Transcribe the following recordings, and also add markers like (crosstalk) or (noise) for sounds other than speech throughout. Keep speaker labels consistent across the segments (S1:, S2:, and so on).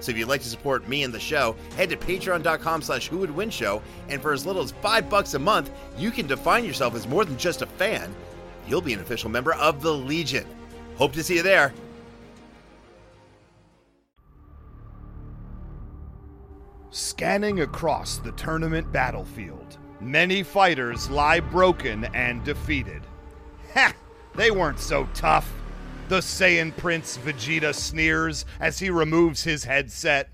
S1: So if you'd like to support me and the show, head to patreon.com slash who would win show, and for as little as five bucks a month, you can define yourself as more than just a fan. You'll be an official member of the Legion. Hope to see you there.
S2: Scanning across the tournament battlefield, many fighters lie broken and defeated. (laughs) Ha! They weren't so tough. The Saiyan Prince Vegeta sneers as he removes his headset.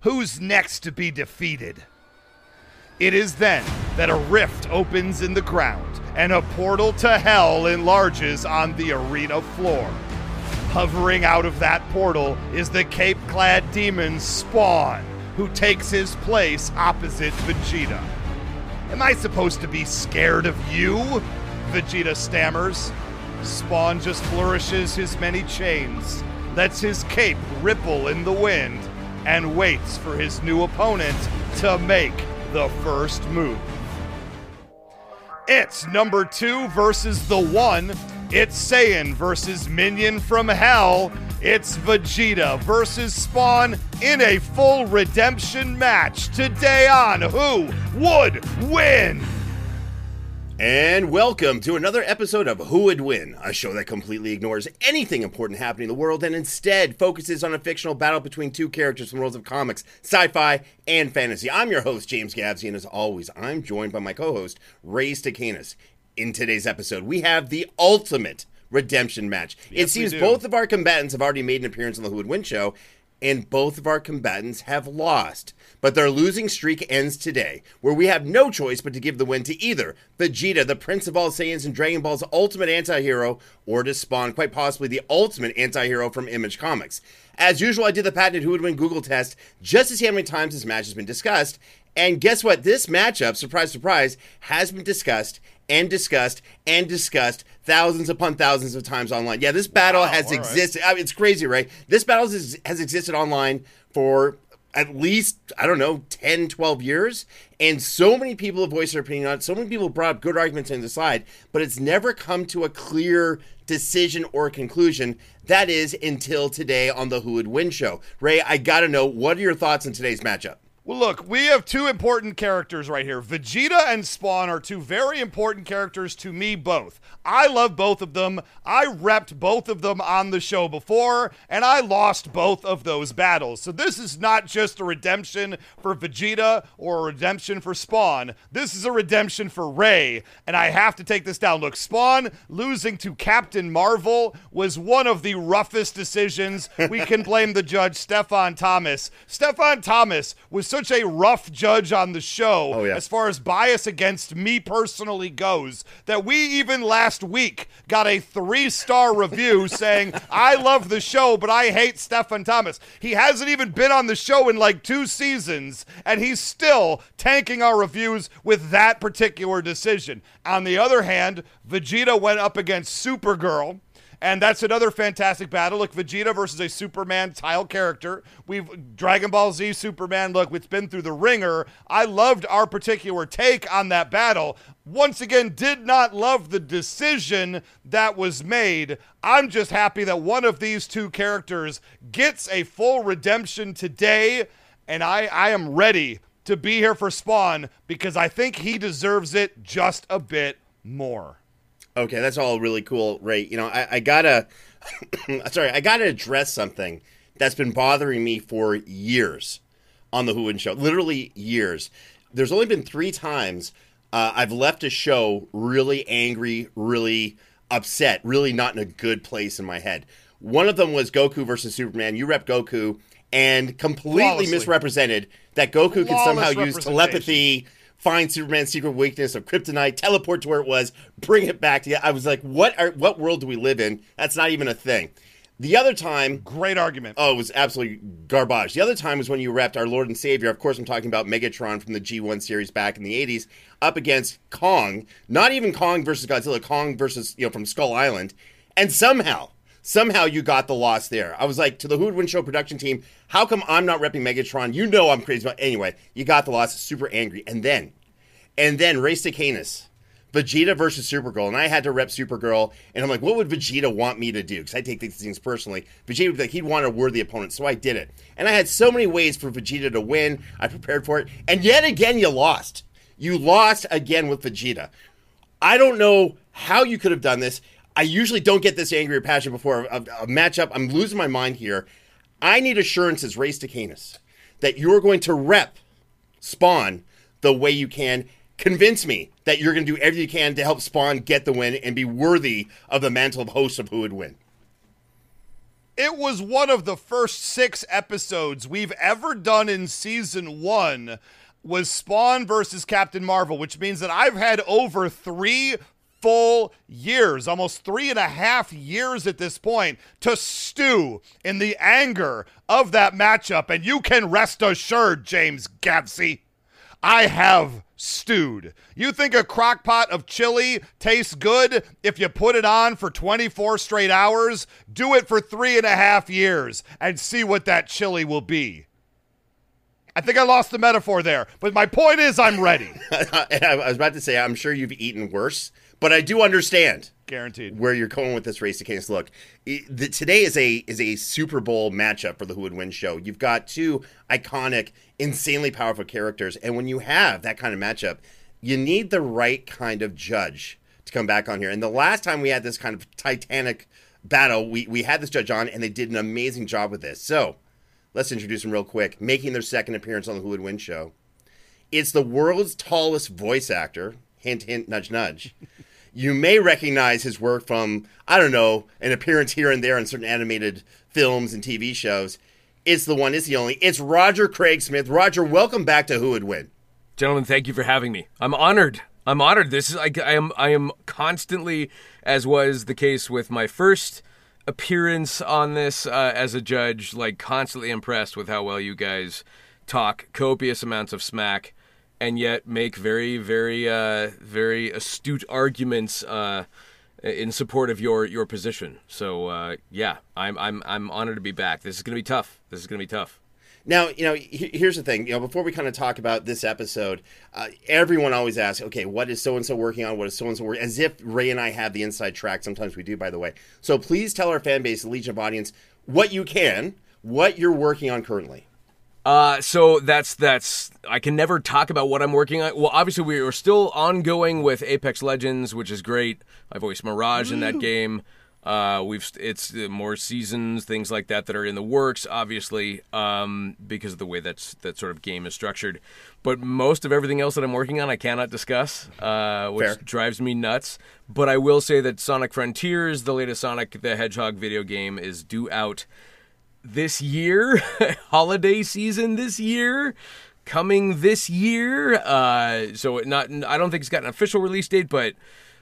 S2: Who's next to be defeated? It is then that a rift opens in the ground and a portal to hell enlarges on the arena floor. Hovering out of that portal is the cape clad demon Spawn, who takes his place opposite Vegeta. Am I supposed to be scared of you? Vegeta stammers. Spawn just flourishes his many chains, lets his cape ripple in the wind, and waits for his new opponent to make the first move. It's number two versus the one. It's Saiyan versus Minion from Hell. It's Vegeta versus Spawn in a full redemption match today on Who Would Win?
S1: And welcome to another episode of Who Would Win, a show that completely ignores anything important happening in the world and instead focuses on a fictional battle between two characters from worlds of comics, sci fi, and fantasy. I'm your host, James Gavsie, and as always, I'm joined by my co host, Ray Stakenas. In today's episode, we have the ultimate redemption match.
S2: Yes,
S1: it seems both of our combatants have already made an appearance on the Who Would Win show, and both of our combatants have lost. But their losing streak ends today, where we have no choice but to give the win to either Vegeta, the Prince of all Saiyans and Dragon Ball's ultimate anti-hero, or to Spawn, quite possibly the ultimate anti-hero from Image Comics. As usual, I did the patented Who Would Win Google test just to see how many times this match has been discussed. And guess what? This matchup, surprise, surprise, has been discussed and discussed and discussed thousands upon thousands of times online. Yeah, this battle has
S2: all right.
S1: existed. I mean, it's crazy, right? This battle has, has existed online for at least, I don't know, 10, 12 years. And so many people have voiced their opinion on it. So many people brought up good arguments on the side, but it's never come to a clear decision or conclusion. That is until today on the Who Would Win show. Ray, I got to know, what are your thoughts on today's matchup?
S2: Well, look, we have two important characters right here. Vegeta and Spawn are two very important characters to me both. I love both of them. I repped both of them on the show before, and I lost both of those battles. So this is not just a redemption for Vegeta or a redemption for Spawn. This is a redemption for Ray, and I have to take this down. Look, Spawn losing to Captain Marvel was one of the roughest decisions. We can blame the judge, Stefan Thomas. Stefan Thomas was such such a rough judge on the show
S1: Oh, yeah.
S2: as far as bias against me personally goes that we even last week got a three star review (laughs) saying, I love the show, but I hate Stefan Thomas. He hasn't even been on the show in like two seasons, and he's still tanking our reviews with that particular decision. On the other hand, Vegeta went up against Supergirl. And that's another fantastic battle. Look, Vegeta versus a Superman tile character. We've Dragon Ball Z Superman. Look, it's been through the ringer. I loved our particular take on that battle. Once again, did not love the decision that was made. I'm just happy that one of these two characters gets a full redemption today, and I, I am ready to be here for Spawn because I think he deserves it just a bit more.
S1: Okay, that's all really cool, Ray. You know, I, I gotta, (coughs) sorry, I gotta address something that's been bothering me for years on the Who and Show. Literally years. There's only been three times uh, I've left a show really angry, really upset, really not in a good place in my head. One of them was Goku versus Superman. You rep Goku and completely
S2: Flawlessly.
S1: misrepresented that Goku could somehow use telepathy find Superman's secret weakness of kryptonite, teleport to where it was, bring it back to you. I was like, what are what world do we live in? That's not even a thing. The other time,
S2: Great argument.
S1: oh, it was absolutely garbage. The other time was when you wrapped our Lord and Savior. Of course, I'm talking about Megatron from the G1 series back in the 80s, up against Kong. Not even Kong versus Godzilla, Kong versus, you know, from Skull Island. And somehow, somehow you got the loss there. I was like, to the Who Would Win Show production team, how come I'm not repping Megatron? You know I'm crazy about Anyway, you got the loss, super angry. And then, and then Ray Stakenas. Vegeta versus Supergirl, and I had to rep Supergirl, and I'm like, what would Vegeta want me to do? Because I take these things personally. Vegeta would be like, he'd want a worthy opponent, so I did it. And I had so many ways for Vegeta to win. I prepared for it, and yet again, you lost. You lost again with Vegeta. I don't know how you could have done this. I usually don't get this angry or passionate before a, a matchup. I'm losing my mind here. I need assurances, Ray Stakenas, that you're going to rep Spawn the way you can. Convince me that you're going to do everything you can to help Spawn get the win and be worthy of the mantle of host of who would win.
S2: It was one of the first six episodes we've ever done in season one was Spawn versus Captain Marvel, which means that I've had over three full years, almost three and a half years at this point, to stew in the anger of that matchup. And you can rest assured, James Gavsie, I have stewed. You think a crock pot of chili tastes good if you put it on for 24 straight hours? Do it for three and a half years and see what that chili will be. I think I lost the metaphor there, but my point is I'm ready. (laughs)
S1: I was about to say, I'm sure you've eaten worse, but I do understand
S2: Guaranteed.
S1: where you're going with this Ray Stakenas. Look, the, today is a is a Super Bowl matchup for the Who Would Win show. You've got two iconic, insanely powerful characters, and when you have that kind of matchup, you need the right kind of judge to come back on here. And the last time we had this kind of titanic battle, we we had this judge on, and they did an amazing job with this. So let's introduce them real quick. Making their second appearance on the Who Would Win show, it's the world's tallest voice actor. Hint, hint, nudge, nudge. You may recognize his work from, I don't know, an appearance here and there in certain animated films and TV shows. It's the one, it's the only. It's Roger Craig Smith. Roger, welcome back to Who Would Win.
S3: Gentlemen, thank you for having me. I'm honored. I'm honored. This is I, I am I am constantly, as was the case with my first appearance on this uh, as a judge, like constantly impressed with how well you guys talk copious amounts of smack, and yet make very very uh, very astute arguments. Uh, in support of your your position, so uh, yeah, I'm I'm I'm honored to be back. This is gonna be tough. This is gonna be tough.
S1: Now, you know, here's the thing. You know, before we kind of talk about this episode, uh, everyone always asks, okay, what is so and so working on? What is so and so working? As if Ray and I have the inside track. Sometimes we do, by the way. So please tell our fan base, the Legion of Audience, what you can, what you're working on currently.
S3: Uh, so that's that's I can never talk about what I'm working on. Well, obviously we are still ongoing with Apex Legends, which is great. I voiced Mirage in that game. Uh, we've it's uh, more seasons, things like that that are in the works, obviously, um, because of the way that's that sort of game is structured. But most of everything else that I'm working on, I cannot discuss, uh, which
S1: Fair.
S3: drives me nuts. But I will say that Sonic Frontiers, the latest Sonic the Hedgehog video game, is due out this year, (laughs) holiday season this year. coming this year. Uh, so not I don't think it's got an official release date, but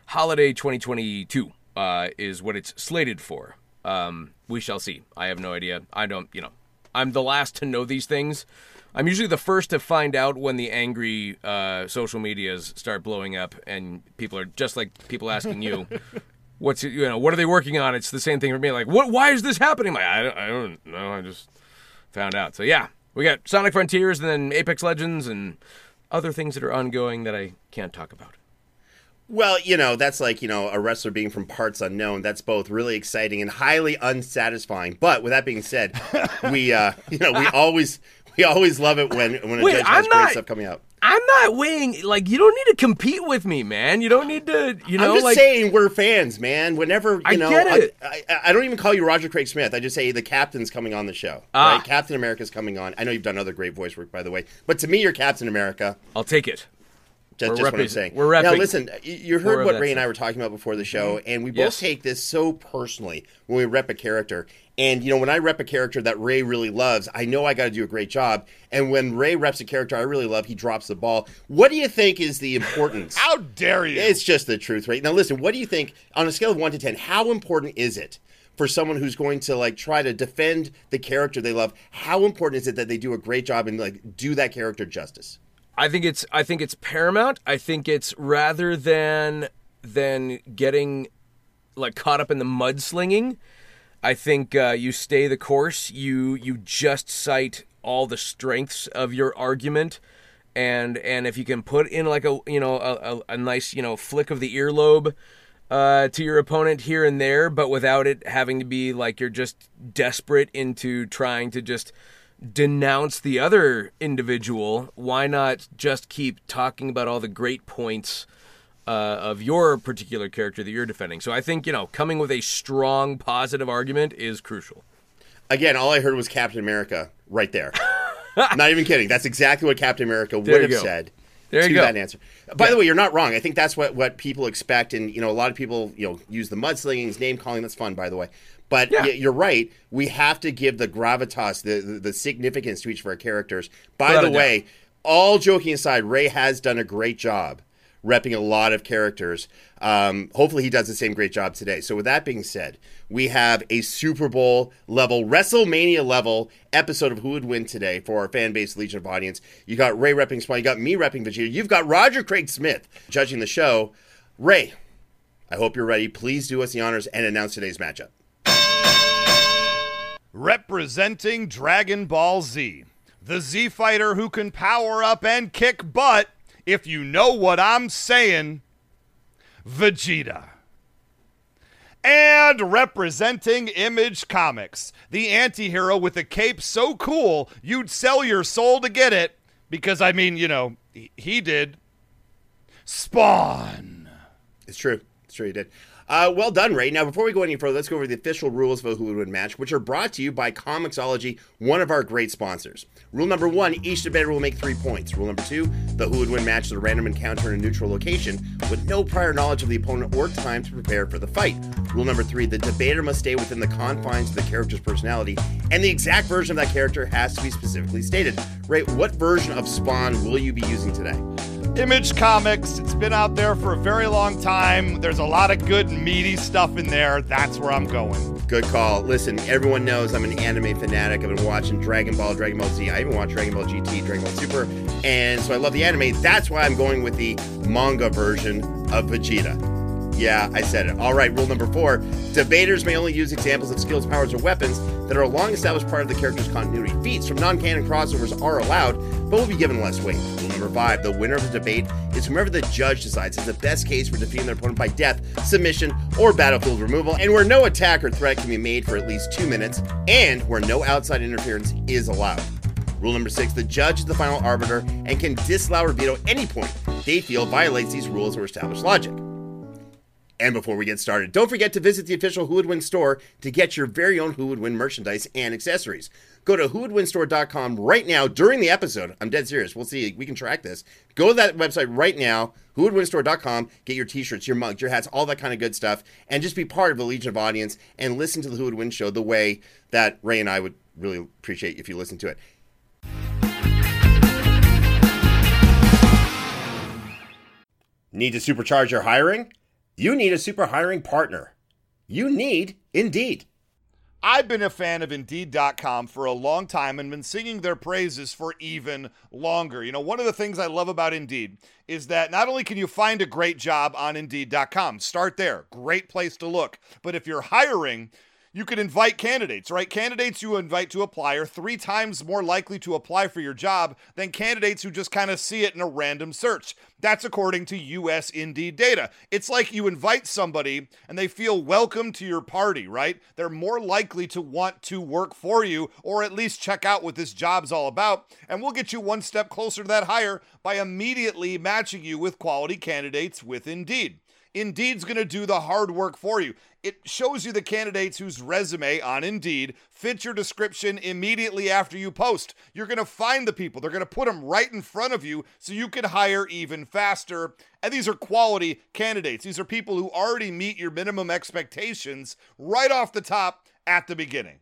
S3: holiday 2022 uh, is what it's slated for. Um, we shall see. I have no idea. I don't. You know, I'm the last to know these things. I'm usually the first to find out when the angry uh, social medias start blowing up, and people are just like people asking you, (laughs) "What's it, you know? What are they working on?" It's the same thing for me. Like, what? Why is this happening? Like, I, I don't know. I just found out. So yeah, we got Sonic Frontiers, and then Apex Legends, and other things that are ongoing that I can't talk about.
S1: Well, you know, that's like, you know, a wrestler being from parts unknown. That's both really exciting and highly unsatisfying. But with that being said, we uh (laughs) you know, we (laughs) always we always love it when when a
S3: Wait,
S1: judge has
S3: I'm
S1: great
S3: not-
S1: stuff coming out.
S3: I'm not weighing like you don't need to compete with me, man. You don't need to, you know,
S1: I'm just
S3: like
S1: saying we're fans, man. Whenever you
S3: I
S1: know,
S3: get it.
S1: I, I, I don't even call you Roger Craig Smith. I just say the captain's coming on the show.
S3: Ah.
S1: Right? Captain America's coming on. I know you've done other great voice work, by the way, but to me, you're Captain America.
S3: I'll take it.
S1: Just,
S3: We're
S1: just what I'm saying.
S3: we're
S1: Now, listen, you- heard what Ray and I were talking about before the show, and we both
S3: Yes.
S1: take this so personally when we rep a character. And, you know, when I rep a character that Ray really loves, I know I got to do a great job. And when Ray reps a character I really love, he drops the ball. What do you think is the importance? (laughs)
S2: How dare you?
S1: It's just the truth, right? Now, listen, what do you think on a scale of one to 10? How important is it for someone who's going to like try to defend the character they love? How important is it that they do a great job and like do that character justice?
S3: I think it's I think it's paramount. I think it's rather than than getting like caught up in the mudslinging. I think uh, you stay the course. You you just cite all the strengths of your argument, and and if you can put in like a you know a, a, a nice you know flick of the earlobe uh, to your opponent here and there, but without it having to be like you're just desperate into trying to just denounce the other individual, why not just keep talking about all the great points uh, of your particular character that you're defending? So I think, you know, coming with a strong positive argument is crucial.
S1: Again, all I heard was Captain America right there. (laughs) not even kidding. That's exactly what Captain America
S3: There
S1: would have
S3: go.
S1: said
S3: There
S1: to
S3: you go.
S1: that answer. By the way, you're not wrong. I think that's what, what people expect. And, you know, a lot of people, you know, use the mudslingings, name calling. That's fun, by the way. But
S3: Yeah.
S1: you're right. We have to give the gravitas, the, the, the significance to each of our characters. By
S3: Without
S1: the
S3: doubt.
S1: way, all joking aside, Ray has done a great job repping a lot of characters. Um, hopefully, he does the same great job today. So, with that being said, we have a Super Bowl level, WrestleMania level episode of Who Would Win today for our fan base Legion of Audience. You got Ray repping Spawn, you got me repping Vegeta, you've got Roger Craig Smith judging the show. Ray, I hope you're ready. Please do us the honors and announce today's matchup.
S2: Representing Dragon Ball Z, the Z fighter who can power up and kick butt, if you know what I'm saying, Vegeta. And representing Image Comics, the anti hero with a cape so cool you'd sell your soul to get it, because I mean, you know, he, he did. Spawn.
S1: It's true. It's true. he did. Uh, well done, Ray. Now, before we go any further, let's go over the official rules of a Who Would Win match, which are brought to you by Comixology, one of our great sponsors. Rule number one: each debater will make three points. Rule number two: the Who Would Win match is a random encounter in a neutral location with no prior knowledge of the opponent or time to prepare for the fight. Rule number three: the debater must stay within the confines of the character's personality, and the exact version of that character has to be specifically stated. Ray, what version of Spawn will you be using today?
S2: Image Comics. It's been out there for a very long time. There's a lot of good, meaty stuff in there. That's where I'm going.
S1: Good call. Listen, everyone knows I'm an anime fanatic. I've been watching Dragon Ball, Dragon Ball Z. I even watched Dragon Ball GT, Dragon Ball Super, and so I love the anime. That's why I'm going with the manga version of Vegeta. Yeah, I said it. All right, rule number four debaters may only use examples of skills, powers, or weapons that are a long established part of the character's continuity. Feats from non canon crossovers are allowed, but will be given less weight. Rule number five the winner of the debate is whomever the judge decides is the best case for defeating their opponent by death, submission, or battlefield removal, and where no attack or threat can be made for at least two minutes, and where no outside interference is allowed. Rule number six the judge is the final arbiter and can disallow or veto any point they feel violates these rules or established logic. And before we get started, don't forget to visit the official Who Would Win store to get your very own Who Would Win merchandise and accessories. Go to whowouldwinstore.com right now during the episode. I'm dead serious. We'll see. We can track this. Go to that website right now, whowouldwinstore.com. Get your t-shirts, your mugs, your hats, all that kind of good stuff, and just be part of the Legion of Audience and listen to the Who Would Win show the way that Ray and I would really appreciate if you listen to it. Need to supercharge your hiring? You need a super hiring partner. You need Indeed.
S2: I've been a fan of Indeed.com for a long time and been singing their praises for even longer. You know, one of the things I love about Indeed is that not only can you find a great job on Indeed.com, start there, great place to look, but if you're hiring, you can invite candidates, right? Candidates you invite to apply are three times more likely to apply for your job than candidates who just kind of see it in a random search. That's according to US Indeed data. It's like you invite somebody and they feel welcome to your party, right? They're more likely to want to work for you or at least check out what this job's all about. And we'll get you one step closer to that hire by immediately matching you with quality candidates with Indeed. Indeed's going to do the hard work for you. It shows you the candidates whose resume on Indeed fits your description immediately after you post. You're going to find the people, they're going to put them right in front of you so you can hire even faster. And these are quality candidates. These are people who already meet your minimum expectations right off the top at the beginning.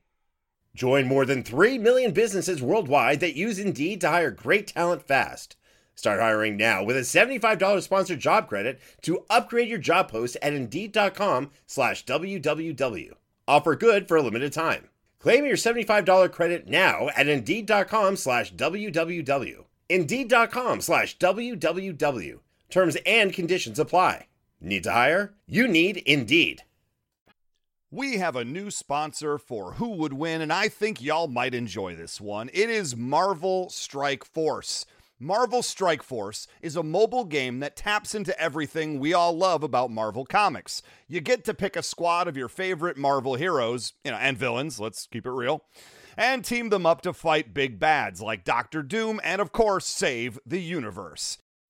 S1: Join more than 3 million businesses worldwide that use Indeed to hire great talent fast. Start hiring now with a $75 sponsored job credit to upgrade your job post at Indeed.com slash WWW. Offer good for a limited time. Claim your $75 credit now at Indeed.com slash WWW. Indeed.com slash WWW. Terms and conditions apply. Need to hire? You need Indeed.
S2: We have a new sponsor for Who Would Win, and I think y'all might enjoy this one. It is Marvel Strike Force. Marvel Strike Force is a mobile game that taps into everything we all love about Marvel Comics. You get to pick a squad of your favorite Marvel heroes, you know, and villains, let's keep it real, and team them up to fight big bads like Doctor Doom and, of course, save the universe.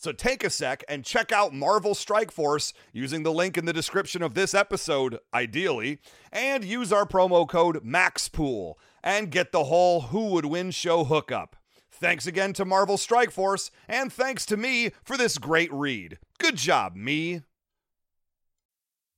S2: So take a sec and check out Marvel Strike Force using the link in the description of this episode, ideally, and use our promo code MAXPOOL and get the whole Who Would Win show hookup. Thanks again to Marvel Strike Force, and thanks to me for this great read. Good job, me.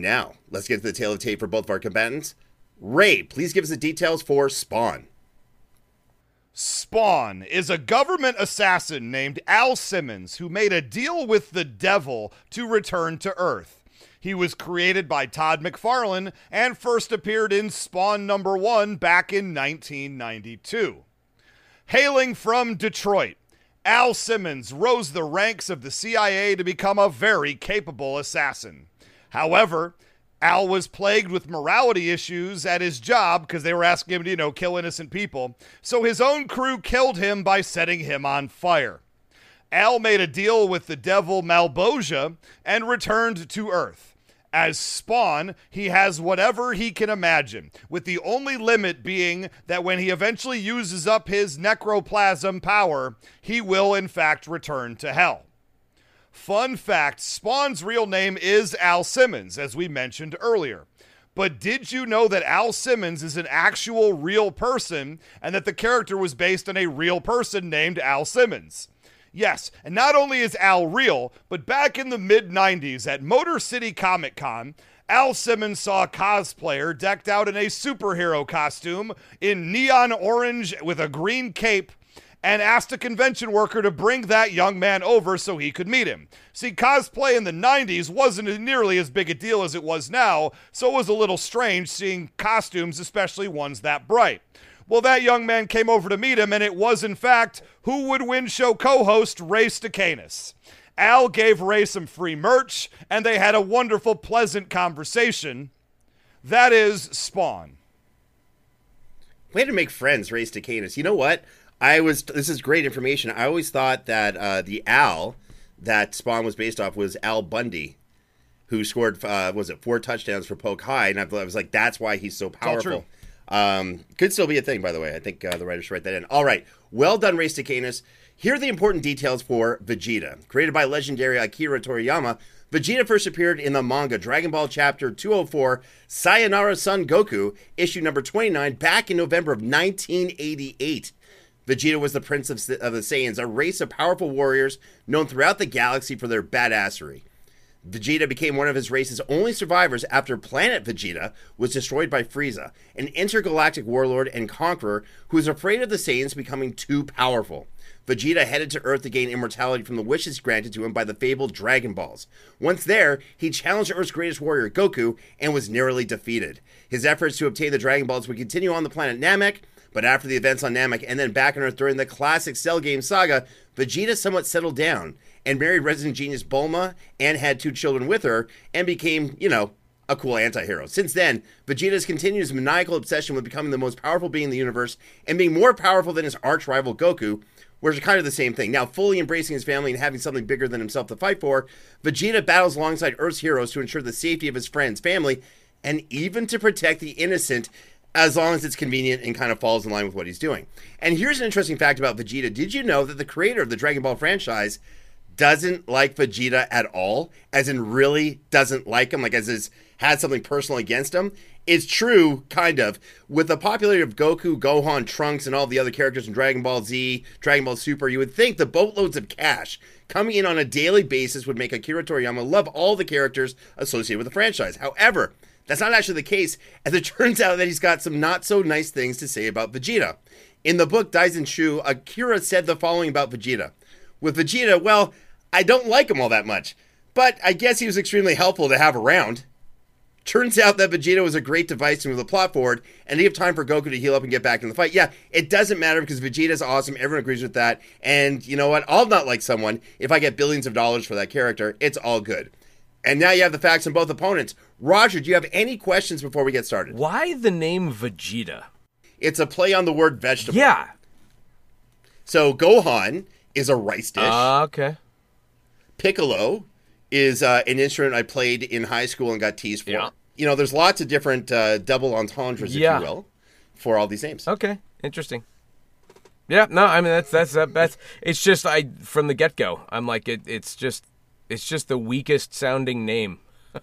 S1: And now, let's get to the tale of tape for both of our combatants. Ray, please give us the details for Spawn.
S2: Spawn is a government assassin named Al Simmons who made a deal with the devil to return to Earth. He was created by Todd McFarlane and first appeared in Spawn number 1 back in 1992. Hailing from Detroit, Al Simmons rose the ranks of the CIA to become a very capable assassin. However, Al was plagued with morality issues at his job because they were asking him to, you know, kill innocent people. So his own crew killed him by setting him on fire. Al made a deal with the devil Malebolgia and returned to Earth. As Spawn, he has whatever he can imagine, with the only limit being that when he eventually uses up his necroplasm power, he will in fact return to hell. Fun fact Spawn's real name is Al Simmons, as we mentioned earlier. But did you know that Al Simmons is an actual real person and that the character was based on a real person named Al Simmons? Yes, and not only is Al real, but back in the mid 90s at Motor City Comic Con, Al Simmons saw a cosplayer decked out in a superhero costume in neon orange with a green cape and asked a convention worker to bring that young man over so he could meet him. See, cosplay in the 90s wasn't nearly as big a deal as it was now, so it was a little strange seeing costumes, especially ones that bright. Well, that young man came over to meet him, and it was, in fact, Who Would Win show co host Ray Stakenas. Al gave Ray some free merch, and they had a wonderful, pleasant conversation. That is Spawn.
S1: Way to make friends, Ray Stakenas. You know what? I was. This is great information. I always thought that uh, the Al that Spawn was based off was Al Bundy, who scored uh, was it four touchdowns for Polk High, and I was like, that's why he's so powerful. Um, could still be a thing, by the way. I think uh, the writers should write that in. All right, well done, Ray Stakenas. Here are the important details for Vegeta. Created by legendary Akira Toriyama, Vegeta first appeared in the manga Dragon Ball Chapter 204 Sayonara Son Goku, issue number 29, back in November of 1988. Vegeta was the prince of, of the Saiyans, a race of powerful warriors known throughout the galaxy for their badassery. Vegeta became one of his race's only survivors after planet Vegeta was destroyed by Frieza, an intergalactic warlord and conqueror who was afraid of the Saiyans becoming too powerful. Vegeta headed to Earth to gain immortality from the wishes granted to him by the fabled Dragon Balls. Once there, he challenged Earth's greatest warrior, Goku, and was narrowly defeated. His efforts to obtain the Dragon Balls would continue on the planet Namek, but after the events on Namek and then back on Earth during the classic Cell game saga, Vegeta somewhat settled down and married resident genius Bulma and had two children with her and became, you know, a cool anti-hero. Since then, Vegeta's continued his maniacal obsession with becoming the most powerful being in the universe and being more powerful than his arch rival Goku, which is kind of the same thing. Now, fully embracing his family and having something bigger than himself to fight for, Vegeta battles alongside Earth's heroes to ensure the safety of his friends, family, and even to protect the innocent as long as it's convenient and kind of falls in line with what he's doing. And here's an interesting fact about Vegeta. Did you know that the creator of the Dragon Ball franchise doesn't like Vegeta at all? As in really doesn't like him, like as is had something personal against him? It's true, kind of. With the popularity of Goku, Gohan, Trunks, and all the other characters in Dragon Ball Z, Dragon Ball Super, you would think the boatloads of cash coming in on a daily basis would make Akira Toriyama love all the characters associated with the franchise. However, that's not actually the case, as it (laughs) turns out that he's got some not so nice things to say about Vegeta. In the book Daizenshuu, Akira said the following about Vegeta. With Vegeta, well, I don't like him all that much, but I guess he was extremely helpful to have around. Turns out that Vegeta was a great device to move the plot forward and to give time for Goku to heal up and get back in the fight. Yeah, it doesn't matter because Vegeta's awesome. Everyone agrees with that. And you know what? I'll not like someone if I get billions of dollars for that character. It's all good. And now you have the facts on both opponents. Roger, do you have any questions before we get started?
S3: Why the name Vegeta?
S1: It's a play on the word vegetable.
S3: Yeah.
S1: So Gohan is a rice dish.
S3: Uh, okay.
S1: Piccolo is uh, an instrument I played in high school and got teased for.
S3: Yeah.
S1: You know, there's lots of different uh, double entendres,
S3: Yeah.
S1: if you will, for all these names.
S3: Okay. Interesting. Yeah. No. I mean, that's that's that's. It's just I from the get go. I'm like it. It's just it's just the weakest sounding name. (laughs)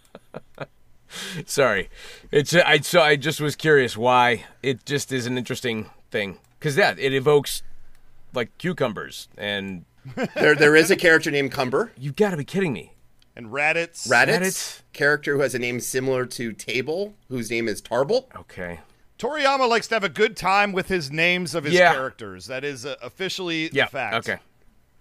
S3: Sorry. It's I so I just was curious why it just is an interesting thing because yeah, it evokes like cucumbers and (laughs)
S1: there, there is a character named Cumber.
S3: You've got to be kidding me.
S2: And Raditz.
S1: Raditz,
S3: Raditz?
S1: character who has a name similar to Table, whose name is Tarble.
S3: Okay.
S2: Toriyama likes to have a good time with his names of his
S3: Yeah.
S2: characters. That is uh, officially
S3: Yeah.
S2: the fact.
S3: Okay.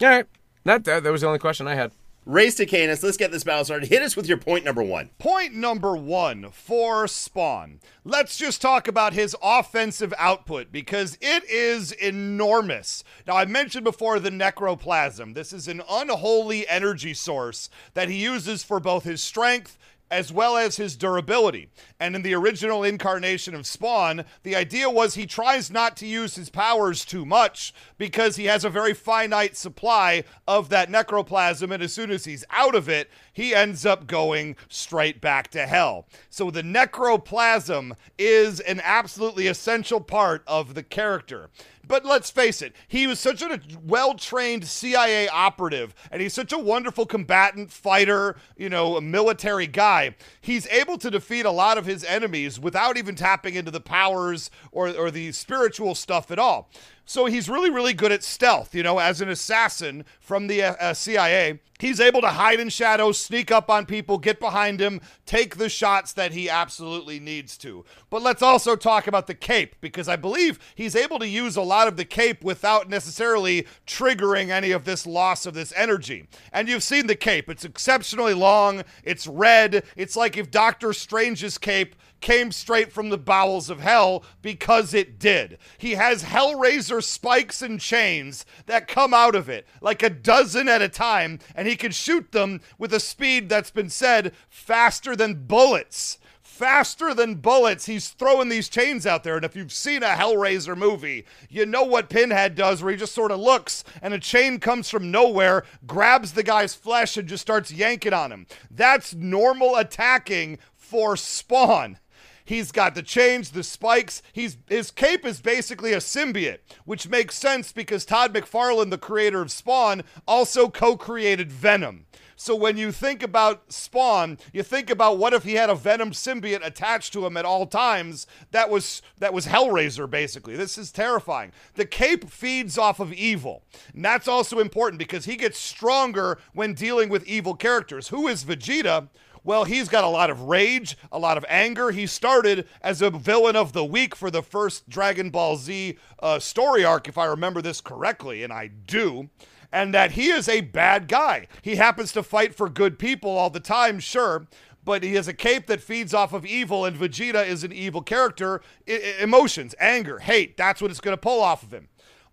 S3: All right. That, that that was the only question I had.
S1: Ray Stakenas. Let's get this battle started. Hit us with your point number one.
S2: Point number one for Spawn. Let's just talk about his offensive output because it is enormous. Now, I mentioned before the necroplasm. This is an unholy energy source that he uses for both his strength as well as his durability. And in the original incarnation of Spawn, the idea was he tries not to use his powers too much because he has a very finite supply of that necroplasm. And as soon as he's out of it, he ends up going straight back to hell. So the necroplasm is an absolutely essential part of the character. But let's face it, he was such a well trained CIA operative, and he's such a wonderful combatant, fighter, you know, a military guy. He's able to defeat a lot of his enemies without even tapping into the powers or, or the spiritual stuff at all. So he's really, really good at stealth. You know, as an assassin from the uh, uh CIA, he's able to hide in shadows, sneak up on people, get behind him, take the shots that he absolutely needs to. But let's also talk about the cape, because I believe he's able to use a lot of the cape without necessarily triggering any of this loss of this energy. And you've seen the cape, it's exceptionally long, it's red, it's like if Doctor Strange's cape came straight from the bowels of hell because it did. He has Hellraiser spikes and chains that come out of it, like a dozen at a time, and he can shoot them with a speed that's been said faster than bullets faster than bullets. He's throwing these chains out there. And if you've seen a Hellraiser movie, you know what Pinhead does, where he just sort of looks and a chain comes from nowhere, grabs the guy's flesh, and just starts yanking on him. That's normal attacking for Spawn. He's got the chains, the spikes. He's his cape is basically a symbiote, which makes sense because Todd McFarlane, the creator of Spawn, also co-created Venom. So when you think about Spawn, you think about what if he had a Venom symbiote attached to him at all times? That was that was Hellraiser basically. This is terrifying. The cape feeds off of evil. And that's also important because he gets stronger when dealing with evil characters. Who is Vegeta? Well, he's got a lot of rage, a lot of anger. He started as a villain of the week for the first Dragon Ball Z uh, story arc, if I remember this correctly, and I do. And that he is a bad guy. He happens to fight for good people all the time, sure, but he has a cape that feeds off of evil, and Vegeta is an evil character. I- emotions, anger, hate, that's what it's going to pull off of him.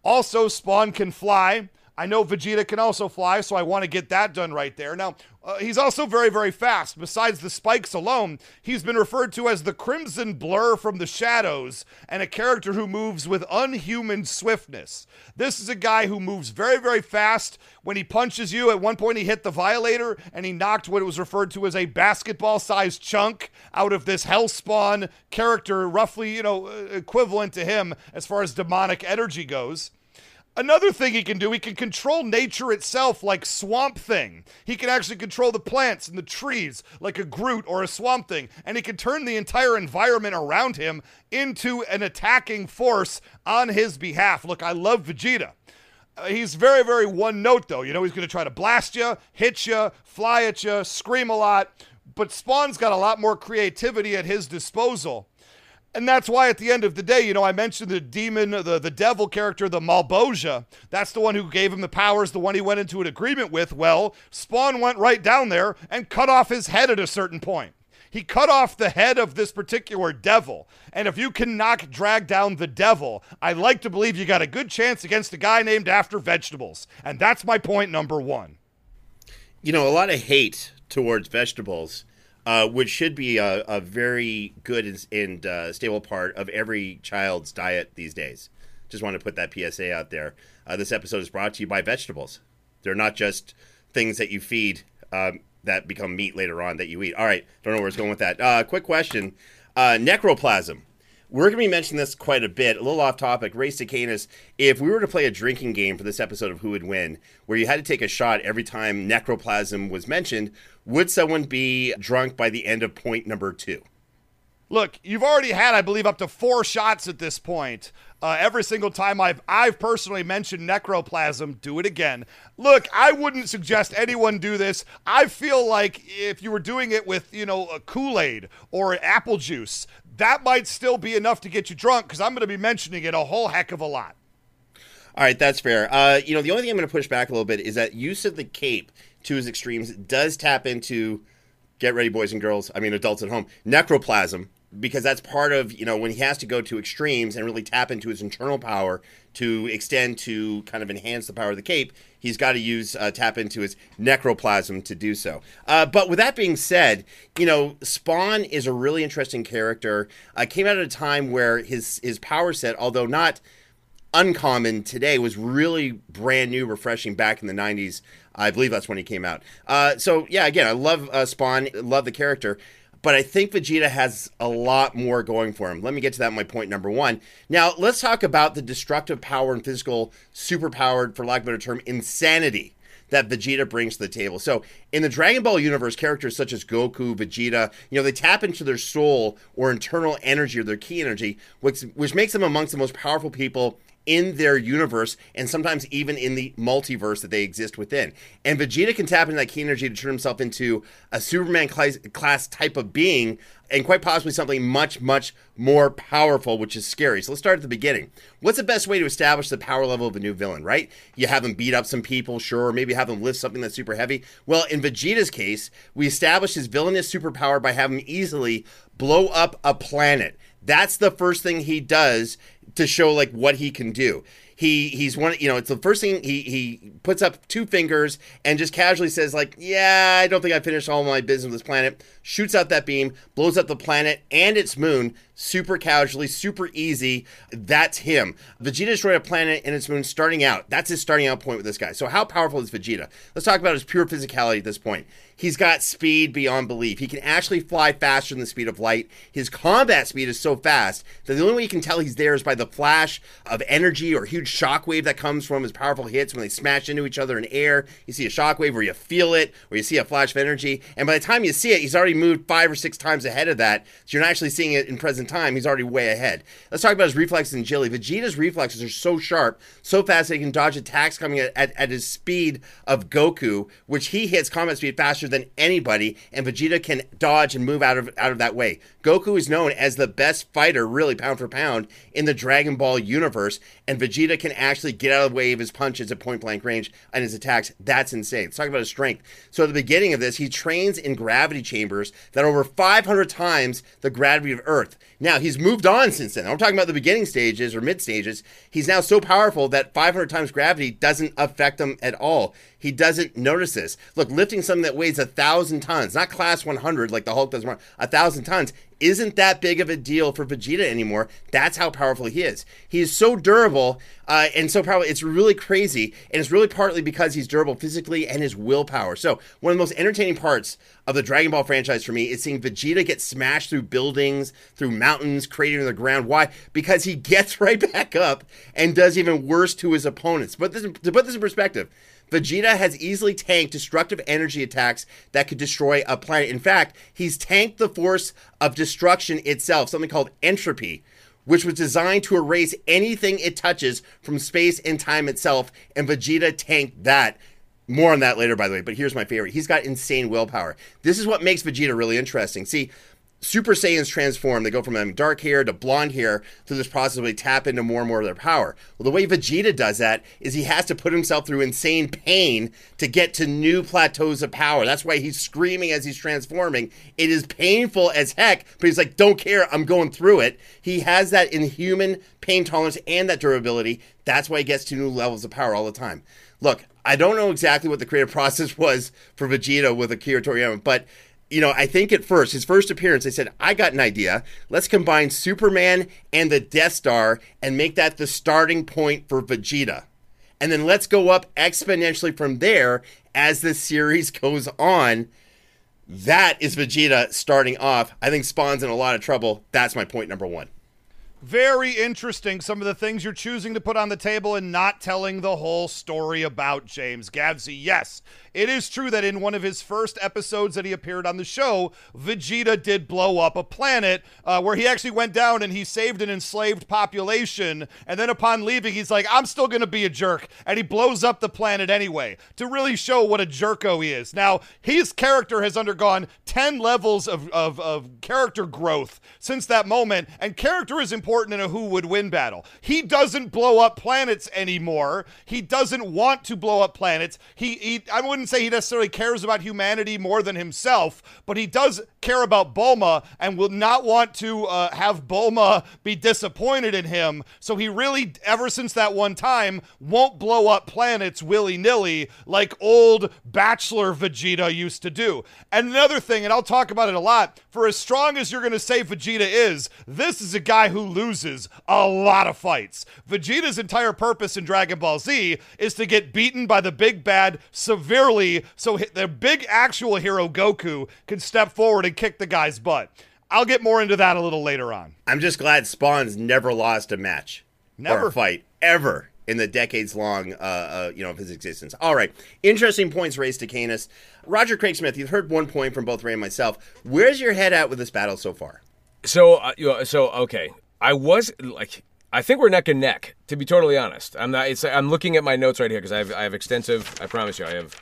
S2: Also, Spawn can fly. I know Vegeta can also fly, so I want to get that done right there. Now, uh, he's also very, very fast. Besides the spikes alone, he's been referred to as the Crimson Blur from the shadows and a character who moves with unhuman swiftness. This is a guy who moves very, very fast. When he punches you, at one point he hit the Violator and he knocked what was referred to as a basketball sized chunk out of this Hellspawn character, roughly, you know, uh, equivalent to him as far as demonic energy goes. Another thing he can do, he can control nature itself like Swamp Thing. He can actually control the plants and the trees like a Groot or a Swamp Thing, and he can turn the entire environment around him into an attacking force on his behalf. Look, I love Vegeta. Uh, he's very, very one note, though. You know, he's going to try to blast you, hit you, fly at you, scream a lot. But Spawn's got a lot more creativity at his disposal. And that's why at the end of the day, you know, I mentioned the demon, the, the devil character, the Malebolgia. That's the one who gave him the powers, the one he went into an agreement with. Well, Spawn went right down there and cut off his head at a certain point. He cut off the head of this particular devil. And if you can knock, drag down the devil, I like to believe you got a good chance against a guy named after vegetables. And that's my point number one.
S1: You know, a lot of hate towards vegetables uh, which should be a, a very good and, and uh, stable part of every child's diet these days. Just want to put that PSA out there. Uh, this episode is brought to you by vegetables. They're not just things that you feed um, that become meat later on that you eat. All right, don't know where it's going with that. Uh, quick question: uh, necroplasm. We're going to be mentioning this quite a bit, a little off topic. Ray Canis, if we were to play a drinking game for this episode of Who Would Win, where you had to take a shot every time necroplasm was mentioned, would someone be drunk by the end of point number two?
S2: Look, you've already had, I believe, up to four shots at this point. Uh, every single time I've I've personally mentioned necroplasm, do it again. Look, I wouldn't suggest anyone do this. I feel like if you were doing it with you know a Kool Aid or apple juice, that might still be enough to get you drunk because I'm going to be mentioning it a whole heck of a lot.
S1: All right, that's fair. Uh, you know, the only thing I'm going to push back a little bit is that use of the cape to its extremes does tap into, get ready, boys and girls, I mean, adults at home, necroplasm, because that's part of, you know, when he has to go to extremes and really tap into his internal power to extend to kind of enhance the power of the cape, he's got to use uh, tap into his necroplasm to do so. Uh, but with that being said, you know, Spawn is a really interesting character. Uh, came out at a time where his his power set, although not uncommon today, was really brand new, refreshing back in the '90s. I believe that's when he came out. Uh, so yeah, again, I love uh, Spawn, love the character but I think Vegeta has a lot more going for him. Let me get to that my point number one. Now, let's talk about the destructive power and physical, superpowered, for lack of a better term, insanity that Vegeta brings to the table. So, in the Dragon Ball universe, characters such as Goku, Vegeta, you know, they tap into their soul or internal energy or their ki energy, which, which makes them amongst the most powerful people in their universe and sometimes even in the multiverse that they exist within. And Vegeta can tap into that ki energy to turn himself into a Superman class, type of being and quite possibly something much, much more powerful, which is scary. So let's start at the beginning. What's the best way to establish the power level of a new villain, right? You have them beat up some people, sure, or maybe have them lift something that's super heavy. Well, in Vegeta's case, we establish his villainous superpower by having him easily blow up a planet. That's the first thing he does to show like what he can do. He he's one you know it's the first thing he he puts up two fingers and just casually says like yeah i don't think i finished all my business with this planet. Shoots out that beam blows up the planet and its moon super casually super easy. That's him. Vegeta destroyed a planet and its moon starting out. That's his starting out point with this guy. So how powerful is vegeta? Let's talk about his pure physicality at this point. He's got speed beyond belief. He can actually fly faster than the speed of light. His combat speed is so fast that the only way you can tell he's there is by the flash of energy or huge shockwave that comes from his powerful hits when they smash into each other in air. You see a shockwave where you feel it, where you see a flash of energy, and by the time you see it, he's already moved five or six times ahead of that. So you're not actually seeing it in present time. He's already way ahead. Let's talk about his reflexes and agility. Vegeta's reflexes are so sharp, so fast that he can dodge attacks coming at, at, at his speed of Goku, which he hits combat speed faster than anybody, and Vegeta can dodge and move out of out of that way. Goku is known as the best fighter, really pound for pound, in the Dragon Ball universe, and Vegeta can actually get out of the way of his punches at point blank range and his attacks. That's insane. Let's talk about his strength. So at the beginning of this, he trains in gravity chambers that are over 500 times the gravity of Earth. Now he's moved on since then. I'm talking about the beginning stages or mid stages. He's now so powerful that 500 times gravity doesn't affect him at all. He doesn't notice this. Look, lifting something that weighs a thousand tons, not class 100 like the Hulk does, a thousand tons, isn't that big of a deal for Vegeta anymore. That's how powerful he is. He is so durable uh, and so powerful. It's really crazy. And it's really partly because he's durable physically and his willpower. So, one of the most entertaining parts of the Dragon Ball franchise for me is seeing Vegeta get smashed through buildings, through mountains, cratered in the ground. Why? Because he gets (laughs) right back up and does even worse to his opponents. But this, to put this in perspective, Vegeta has easily tanked destructive energy attacks that could destroy a planet. In fact, he's tanked the force of destruction itself, something called entropy, which was designed to erase anything it touches from space and time itself. And Vegeta tanked that. More on that later, by the way, but here's my favorite. He's got insane willpower. This is what makes Vegeta really interesting. See, Super Saiyans transform. They go from having dark hair to blonde hair through this process where they tap into more and more of their power. Well, the way Vegeta does that is he has to put himself through insane pain to get to new plateaus of power. That's why he's screaming as he's transforming. It is painful as heck, but he's like, don't care, I'm going through it. He has that inhuman pain tolerance and that durability. That's why he gets to new levels of power all the time. Look, I don't know exactly what the creative (laughs) process was for Vegeta with Akira Toriyama, but you know, I think at first, his first appearance, they said, I got an idea. Let's combine Superman and the Death Star and make that the starting point for Vegeta. And then let's go up exponentially from there as the series (laughs) goes on. That is Vegeta starting off. I think Spawn's in a lot of trouble. That's my point number one.
S2: Very interesting. Some of the things you're choosing to put on the table and not telling the whole story about James Gavsie. Yes, it is true that in one of his first episodes that he appeared on the show, Vegeta did blow up a planet uh, where he actually went down and he saved an enslaved population. And then upon leaving, he's like, I'm still going to be a jerk. And he blows up the planet anyway to really show what a jerko he is. Now, his character has undergone 10 levels of, of, of character growth since that moment. And character is important in a who would win battle. He doesn't blow up planets anymore. He doesn't want to blow up planets. He, he I wouldn't wouldn't say he necessarily cares about humanity more than himself, but he does care about Bulma and will not want to uh, have Bulma be disappointed in him. So he really, ever since that one time, won't blow up planets willy nilly like old Bachelor Vegeta used to do. And another thing, and I'll talk about it a lot, for as strong as you're going to say Vegeta is, this is a guy who loses a lot of fights. Vegeta's entire purpose in Dragon Ball Z is to get beaten by the big bad severely early so the big actual hero Goku can step forward and kick the guy's butt. I'll get more into that a little later on.
S1: I'm just glad Spawn's never lost a match
S2: never.
S1: or a fight ever in the decades long, uh, uh, you know, of his existence. All right, interesting points Ray Stakenas. Roger Craig Smith, you've heard one point from both Ray and myself. Where's your head at with this battle so far?
S3: So, uh, so okay, I was like I think we're neck and neck. To be totally honest, I'm not. It's, I'm looking at my notes right here because I have, I have extensive. I promise you, I have.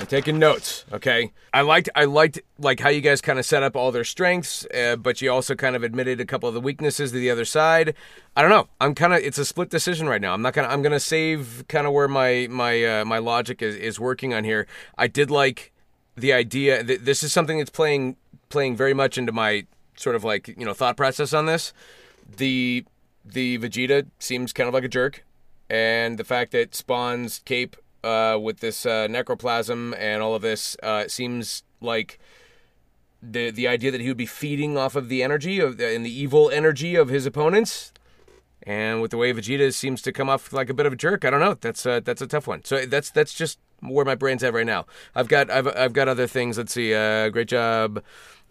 S3: I'm taking notes. Okay. I liked. I liked like how you guys kind of set up all their strengths, uh, but you also kind of admitted a couple of the weaknesses to the other side. I don't know. I'm kind of. It's a split decision right now. I'm not gonna. I'm gonna save kind of where my my uh, my logic is is working on here. I did like the idea. Th- this is something that's playing playing very much into my sort of like you know thought process on this. The the Vegeta seems kind of like a jerk, and the fact that Spawn's cape uh, with this uh, necroplasm and all of this uh, seems like the the idea that he would be feeding off of the energy of the, and the evil energy of his opponents. And with the way Vegeta seems to come off like a bit of a jerk, I don't know. That's uh, that's a tough one. So that's that's just where my brain's at right now. I've got I've I've got other things. Let's see. Uh, great job.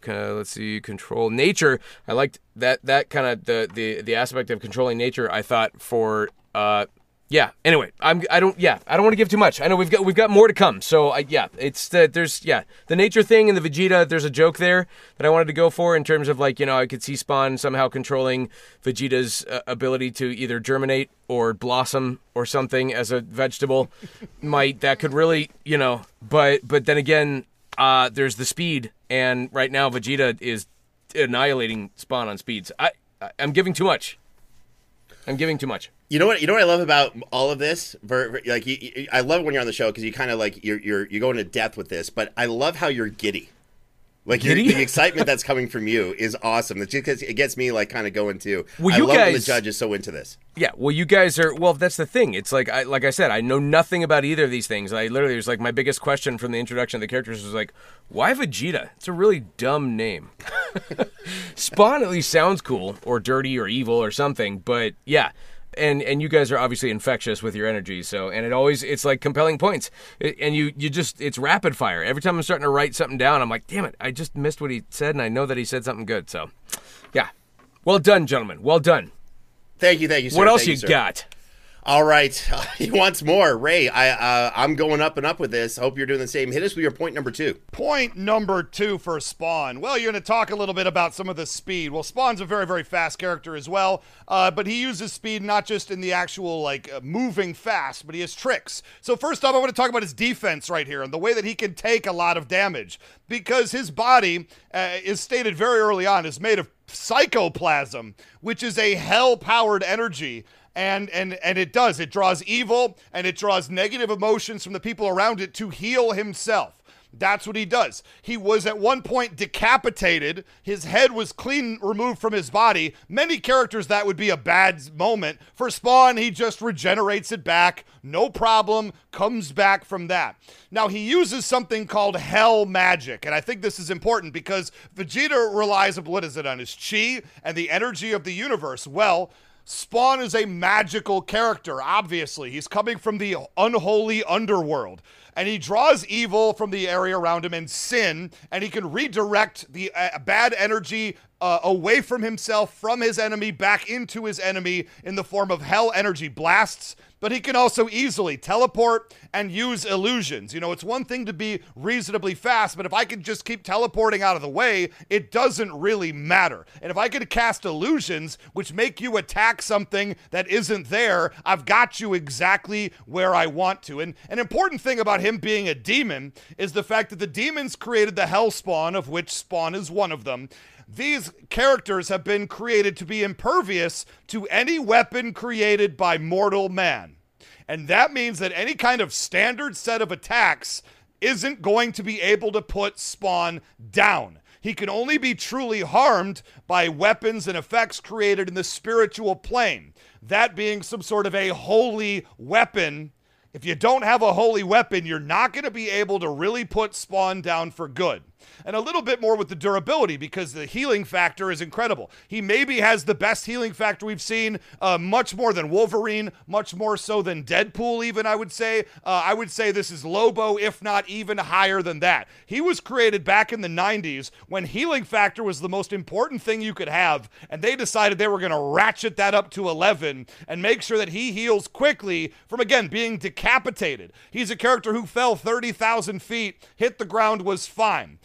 S3: Uh, let's see. Control nature. I liked that that kind of the the the aspect of controlling nature. I thought for uh yeah. Anyway, I'm. I don't. Yeah. I don't want to give too much. I know we've got we've got more to come. So I, yeah, it's the there's yeah the nature thing and the Vegeta. There's a joke there that I wanted to go for in terms of like you know I could see Spawn somehow controlling Vegeta's uh, ability to either germinate or blossom or something as a vegetable. (laughs) Might that could really you know. But but then again, uh, there's the speed, and right now Vegeta is annihilating Spawn on speeds. I I'm giving too much. I'm giving too much.
S1: You know what? You know what I love about all of this. Like, you, I love when you're on the show because you kind of like you're you're you go into depth with this. But I love how you're giddy. Like the excitement that's coming from you is awesome. It's just, it gets me like kind of going too.
S3: Well,
S1: I
S3: you
S1: love when the
S3: guys-
S1: judge is so into this.
S3: Yeah, well, you guys are. Well, that's the thing. It's like, I, like I said, I know nothing about either of these things. I literally it was like my biggest question from the introduction of the characters was like, why Vegeta? It's a really dumb name. (laughs) Spawn at least sounds cool or dirty or evil or something. But yeah, and and you guys are obviously infectious with your energy. So and it always it's like compelling points. It, and you you just it's rapid fire. Every time I'm starting to write something down, I'm like, damn it, I just missed what he said, and I know that he said something good. So yeah, well done, gentlemen. Well done.
S1: Thank you, thank you. Sir.
S3: What else you
S1: sir.
S3: got?
S1: All right, (laughs) he wants more. Ray, I uh, I'm going up and up with this. Hope you're doing the same. Hit us with your point number two.
S2: Point number two for Spawn. Well, you're going to talk a little bit about some of the speed. Well, Spawn's a very, very fast character as well, uh, but he uses speed not just in the actual, like, uh, moving fast, but he has tricks. So, first off, I want to talk about his defense right here and the way that he can take a lot of damage because his body uh, is stated very early on is made of psychoplasm, which is a hell powered energy and and and it does it draws evil and it draws negative emotions from the people around it to heal himself that's what he does. He was at one point decapitated. His head was clean removed from his body. Many characters, that would be a bad moment. For Spawn, he just regenerates it back. No problem. Comes back from that. Now, he uses something called Hell Magic. And I think this is important because Vegeta relies on what is it, on his chi and the energy of the universe. Well, Spawn is a magical character, obviously. He's coming from the unholy underworld. And he draws evil from the area around him and sin, and he can redirect the uh, bad energy uh, away from himself, from his enemy, back into his enemy in the form of hell energy blasts. But he can also easily teleport and use illusions. You know, it's one thing to be reasonably fast, but if I can just keep teleporting out of the way, it doesn't really matter. And if I could cast illusions, which make you attack something that isn't there, I've got you exactly where I want to. And an important thing about him being a demon is the fact that the demons created the Hell Spawn, of which Spawn is one of them. These characters have been created to be impervious to any weapon created by mortal man. And that means that any kind of standard set of attacks isn't going to be able to put Spawn down. He can only be truly harmed by weapons and effects created in the spiritual plane. That being some sort of a holy weapon. If you don't have a holy weapon, you're not going to be able to really put Spawn down for good and a little bit more with the durability because the healing factor is incredible. He maybe has the best healing factor we've seen, uh, much more than Wolverine, much more so than Deadpool, even, I would say. Uh, I would say this is Lobo, if not even higher than that. He was created back in the 90s when healing factor was the most important thing you could have, and they decided they were going to ratchet that up to 11 and make sure that he heals quickly from, again, being decapitated. He's a character who fell 30,000 feet, hit the ground, was fine.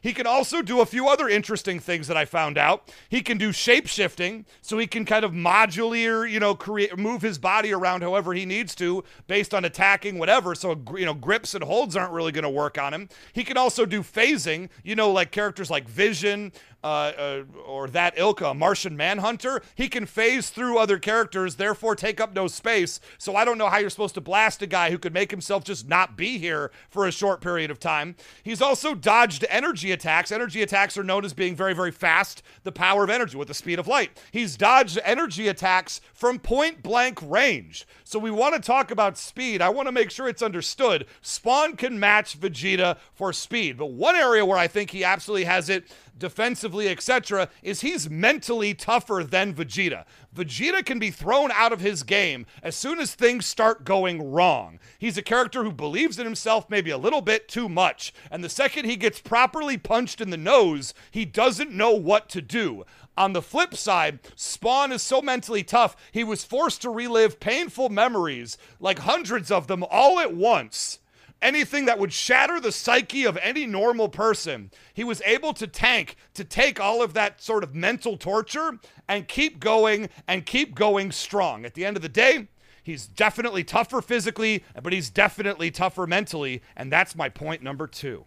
S2: He can also do a few other interesting things that I found out. He can do shape shifting, so he can kind of modular, you know, create move his body around however he needs to based on attacking whatever. So you know, grips and holds aren't really going to work on him. He can also do phasing, you know, like characters like Vision, uh, uh, or that Ilka, Martian Manhunter, he can phase through other characters, therefore take up no space. So I don't know how you're supposed to blast a guy who could make himself just not be here for a short period of time. He's also dodged energy attacks. Energy attacks are known as being very, very fast, the power of energy with the speed of light. He's dodged energy attacks from point blank range. So we want to talk about speed. I want to make sure it's understood. Spawn can match Vegeta for speed. But one area where I think he absolutely has it defensively, etc., is he's mentally tougher than Vegeta. Vegeta can be thrown out of his game as soon as things start going wrong. He's a character who believes in himself maybe a little bit too much, and the second he gets properly punched in the nose, he doesn't know what to do. On the flip side, Spawn is so mentally tough, he was forced to relive painful memories, like hundreds of them all at once anything that would shatter the psyche of any normal person. He was able to tank, to take all of that sort of mental torture and keep going and keep going strong. At the end of the day, he's definitely tougher physically, but he's definitely tougher mentally. And that's my point number two.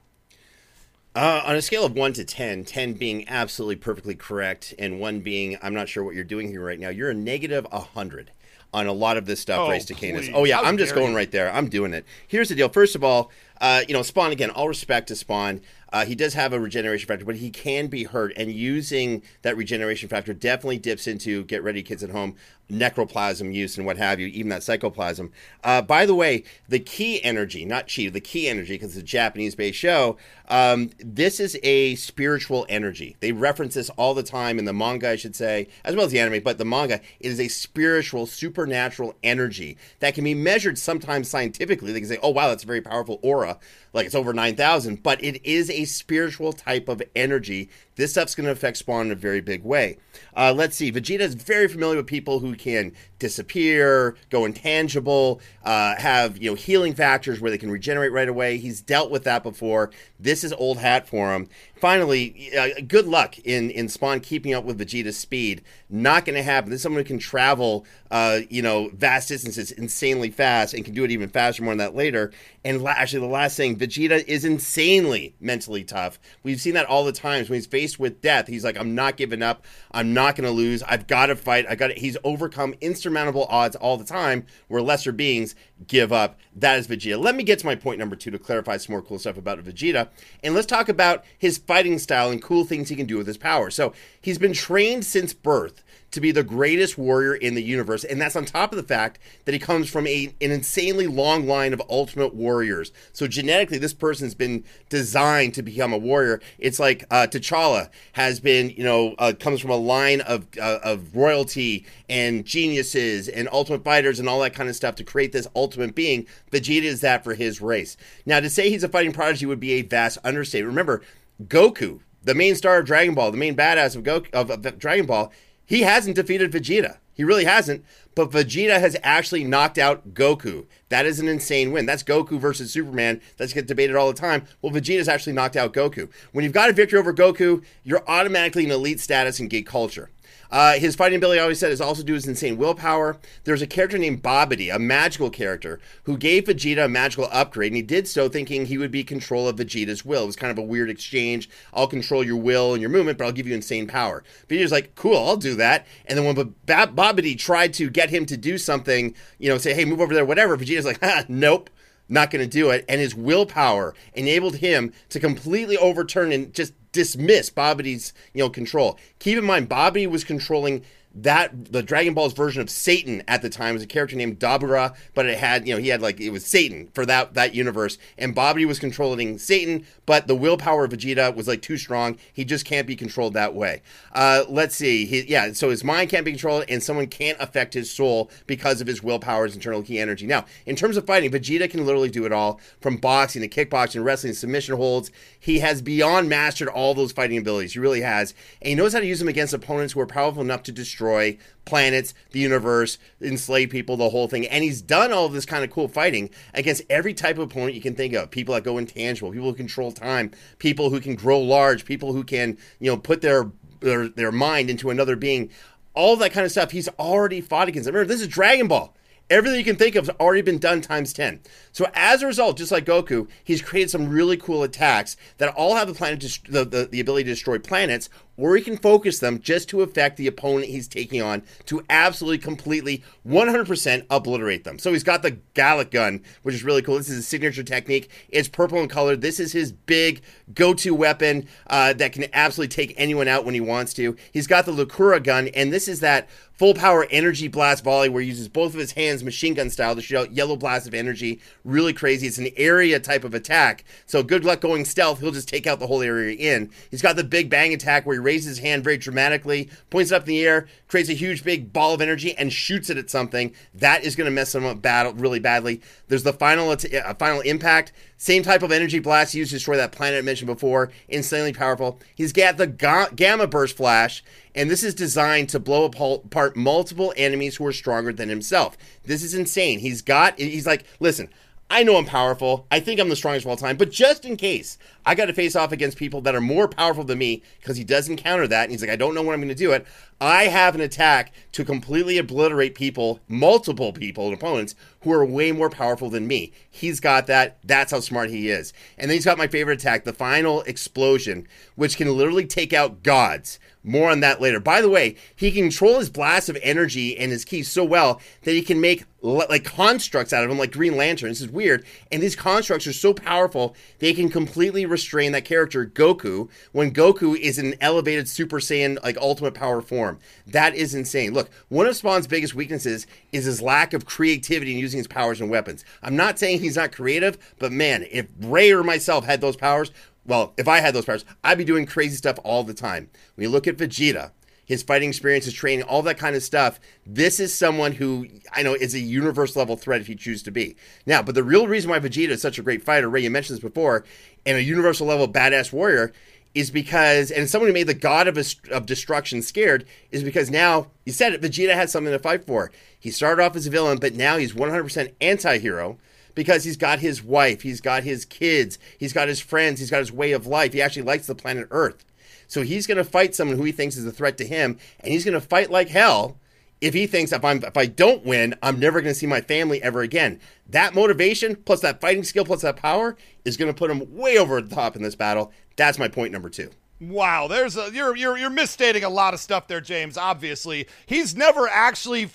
S1: Uh, on a scale of 1 to 10, 10 being absolutely perfectly correct, and 1 being, I'm not sure what you're doing here right now, you're a negative 100 on a lot of this stuff,
S2: oh,
S1: Ray Stakenas.
S2: please.
S1: Oh yeah,
S2: How
S1: I'm just going
S2: you.
S1: right there. I'm doing it. Here's the deal. First of all, uh, you know, Spawn again. All respect to Spawn. Uh, he does have a regeneration factor, but he can be hurt, and using that regeneration factor definitely dips into get ready, kids at home, necroplasm use and what have you, even that psychoplasm. Uh, by the way, the ki energy, not chi, the ki energy, because it's a Japanese-based show. Um, this is a spiritual energy. They reference this all the time in the manga, I should say, as well as the anime. But the manga it is a spiritual, supernatural energy that can be measured sometimes scientifically. They can say, "Oh wow, that's a very powerful aura." like it's over 9,000, but it is a spiritual type of energy. This stuff's going to affect Spawn in a very big way. Uh, let's see. Vegeta is very familiar with people who can disappear, go intangible, uh, have you know healing factors where they can regenerate right away. He's dealt with that before. This is old hat for him. Finally, uh, good luck in in Spawn keeping up with Vegeta's speed. Not going to happen. This is someone who can travel, uh, you know, vast distances insanely fast and can do it even faster. More on that later. And la- actually, the last thing, Vegeta is insanely mentally tough. We've seen that all the times when he's faced with death. He's like, "I'm not giving up. I'm not going to lose. I've got to fight. I got." He's overcome insurmountable odds all the time, where lesser beings give up. That is Vegeta. Let me get to my point number two to clarify some more cool stuff about Vegeta, and let's talk about his fighting style and cool things he can do with his power. So he's been trained since birth to be the greatest warrior in the universe. And that's on top of the fact that he comes from a, an insanely long line of ultimate warriors. So genetically, this person's been designed to become a warrior. It's like uh, T'Challa has been, you know, uh, comes from a line of, uh, of royalty and geniuses and ultimate fighters and all that kind of stuff to create this ultimate being. Vegeta is that for his race. Now, to say he's a fighting prodigy would be a vast understatement. Remember, Goku, the main star of Dragon Ball, the main badass of, Goku, of, of Dragon Ball, he hasn't defeated Vegeta. He really hasn't. But Vegeta has actually knocked out Goku. That is an insane win. That's Goku versus Superman. That's get debated all the time. Well, Vegeta's actually knocked out Goku. When you've got a victory over Goku, you're automatically an elite status in geek culture. Uh, his fighting ability, I always said, is also due to his insane willpower. There's a character named Babidi, a magical character, who gave Vegeta a magical upgrade, and he did so thinking he would be control of Vegeta's will. It was kind of a weird exchange. I'll control your will and your movement, but I'll give you insane power. Vegeta's like, cool, I'll do that. And then when Bab- Babidi tried to get him to do something, you know, say, hey, move over there, whatever, Vegeta's like, nope not going to do it. And his willpower enabled him to completely overturn and just dismiss Babidi's you know control. Keep in mind, Babidi was controlling that the Dragon Ball's version of Satan at the time was a character named Dabura, but it had you know he had like it was Satan for that that universe, and Bobby was controlling Satan, but the willpower of Vegeta was like too strong. He just can't be controlled that way. Uh, let's see, he, yeah, so his mind can't be controlled, and someone can't affect his soul because of his willpower, his internal ki energy. Now, in terms of fighting, Vegeta can literally do it all, from boxing to kickboxing, wrestling, submission holds. He has beyond mastered all those fighting abilities. He really has, and he knows how to use them against opponents who are powerful enough to destroy destroy planets, the universe, enslave people, the whole thing. And he's done all this kind of cool fighting against every type of opponent you can think of. People that go intangible, people who control time, people who can grow large, people who can, you know, put their their, their mind into another being. All that kind of stuff he's already fought against. Remember, this is Dragon Ball. Everything you can think of has already been done times 10. So as a result, just like Goku, he's created some really cool attacks that all have the planet the, the, the ability to destroy planets or he can focus them just to affect the opponent he's taking on to absolutely, completely, 100% obliterate them. So he's got the Galick gun, which is really cool. This is his signature technique. It's purple in color. This is his big go to weapon uh, that can absolutely take anyone out when he wants to. He's got the Lucora gun, and this is that full power energy blast volley where he uses both of his hands machine gun style to shoot out yellow blasts of energy. Really crazy. It's an area type of attack. So good luck going stealth. He'll just take out the whole area in. He's got the big bang attack where he raises his hand very dramatically, points it up in the air, creates a huge big ball of energy, and shoots it at something. That is going to mess him up bad, really badly. There's the final uh, final impact. Same type of energy blast used to destroy that planet I mentioned before. Insanely powerful. He's got the ga- gamma burst flash, and this is designed to blow apart multiple enemies who are stronger than himself. This is insane. He's got. He's like, listen. I know I'm powerful. I think I'm the strongest of all time. But just in case, I got to face off against people that are more powerful than me because he does encounter that. And he's like, I don't know when I'm going to do it. I have an attack to completely obliterate people, multiple people and opponents who are way more powerful than me. He's got that. That's how smart he is. And then he's got my favorite attack, the final explosion, which can literally take out gods. More on that later. By the way, he can control his blast of energy and his keys so well that he can make like constructs out of them, like Green Lantern. This is weird. And these constructs are so powerful, they can completely restrain that character, Goku, when Goku is in an elevated Super Saiyan, like ultimate power form. That is insane. Look, one of Spawn's biggest weaknesses is his lack of creativity in using his powers and weapons. I'm not saying he's not creative, but man, if Ray or myself had those powers, well, if I had those powers, I'd be doing crazy stuff all the time. When you look at Vegeta, his fighting experience, his training, all that kind of stuff, this is someone who I know is a universe level threat if you choose to be. Now, but the real reason why Vegeta is such a great fighter, Ray, you mentioned this before, and a universal level badass warrior, is because, and someone who made the god of, of destruction scared, is because now, you said it, Vegeta has something to fight for. He started off as a villain, but now he's 100% anti hero because he's got his wife, he's got his kids, he's got his friends, he's got his way of life. He actually likes the planet Earth. So he's going to fight someone who he thinks is a threat to him, and he's going to fight like hell if he thinks if I'm if I don't win, I'm never going to see my family ever again. That motivation plus that fighting skill plus that power is going to put him way over the top in this battle. That's my point number 2.
S2: Wow, there's a you're you're you're misstating a lot of stuff there, James. Obviously, he's never actually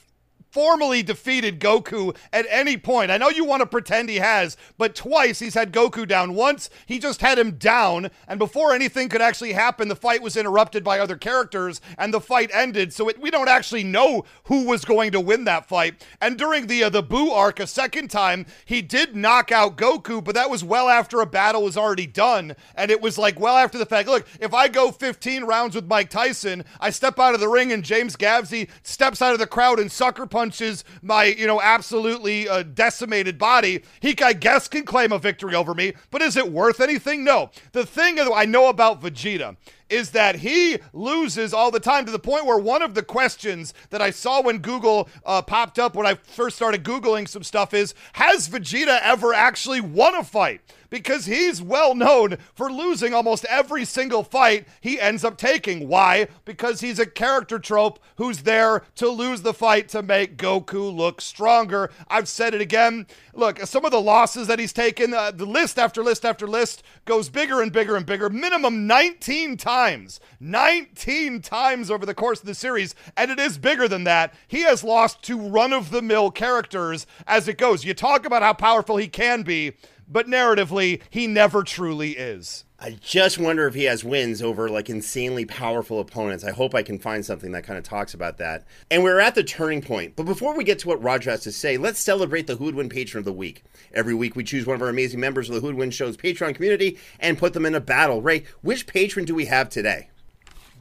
S2: formally defeated Goku at any point. I know you want to pretend he has, but twice he's had Goku down. Once he just had him down, and before anything could actually happen, the fight was interrupted by other characters, and the fight ended. So it, we don't actually know who was going to win that fight. And during the uh, the Buu arc, a second time, he did knock out Goku, but that was well after a battle was already done, and it was like well after the fact. Look, if I go 15 rounds with Mike Tyson, I step out of the ring, and James Gavsie steps out of the crowd and sucker punch punches my, you know, absolutely uh, decimated body, he, I guess, can claim a victory over me. But is it worth anything? No. The thing I know about Vegeta is that he loses all the time to the point where one of the questions that I saw when Google uh, popped up when I first started Googling some stuff is Has Vegeta ever actually won a fight? Because he's well known for losing almost every single fight he ends up taking. Why? Because he's a character trope who's there to lose the fight to make Goku look stronger. I've said it again. Look, some of the losses that he's taken, uh, the list after list after list goes bigger and bigger and bigger, minimum 19 times. 19 times over the course of the series, and it is bigger than that. He has lost to run of the mill characters as it goes. You talk about how powerful he can be but narratively, he never truly is.
S1: I just wonder if he has wins over like insanely powerful opponents. I hope I can find something that kind of talks about that. And we're at the turning point. But before we get to what Roger has to say, let's celebrate the Who Would Win Patron of the Week. Every week we choose one of our amazing members of the Who Would Win Show's Patreon community and put them in a battle. Ray, which patron do we have today?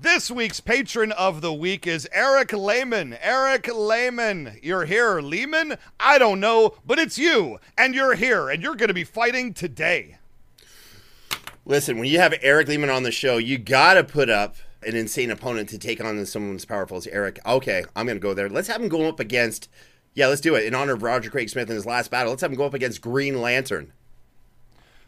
S2: This week's patron of the week is Eric Lehman. Eric Lehman, you're here. Lehman? I don't know, but it's you, and you're here, and you're going to be fighting today.
S1: Listen, when you have Eric Lehman on the show, you got to put up an insane opponent to take on someone as powerful as Eric. Okay, I'm going to go there. Let's have him go up against. Yeah, let's do it. In honor of Roger Craig Smith in his last battle, let's have him go up against Green Lantern.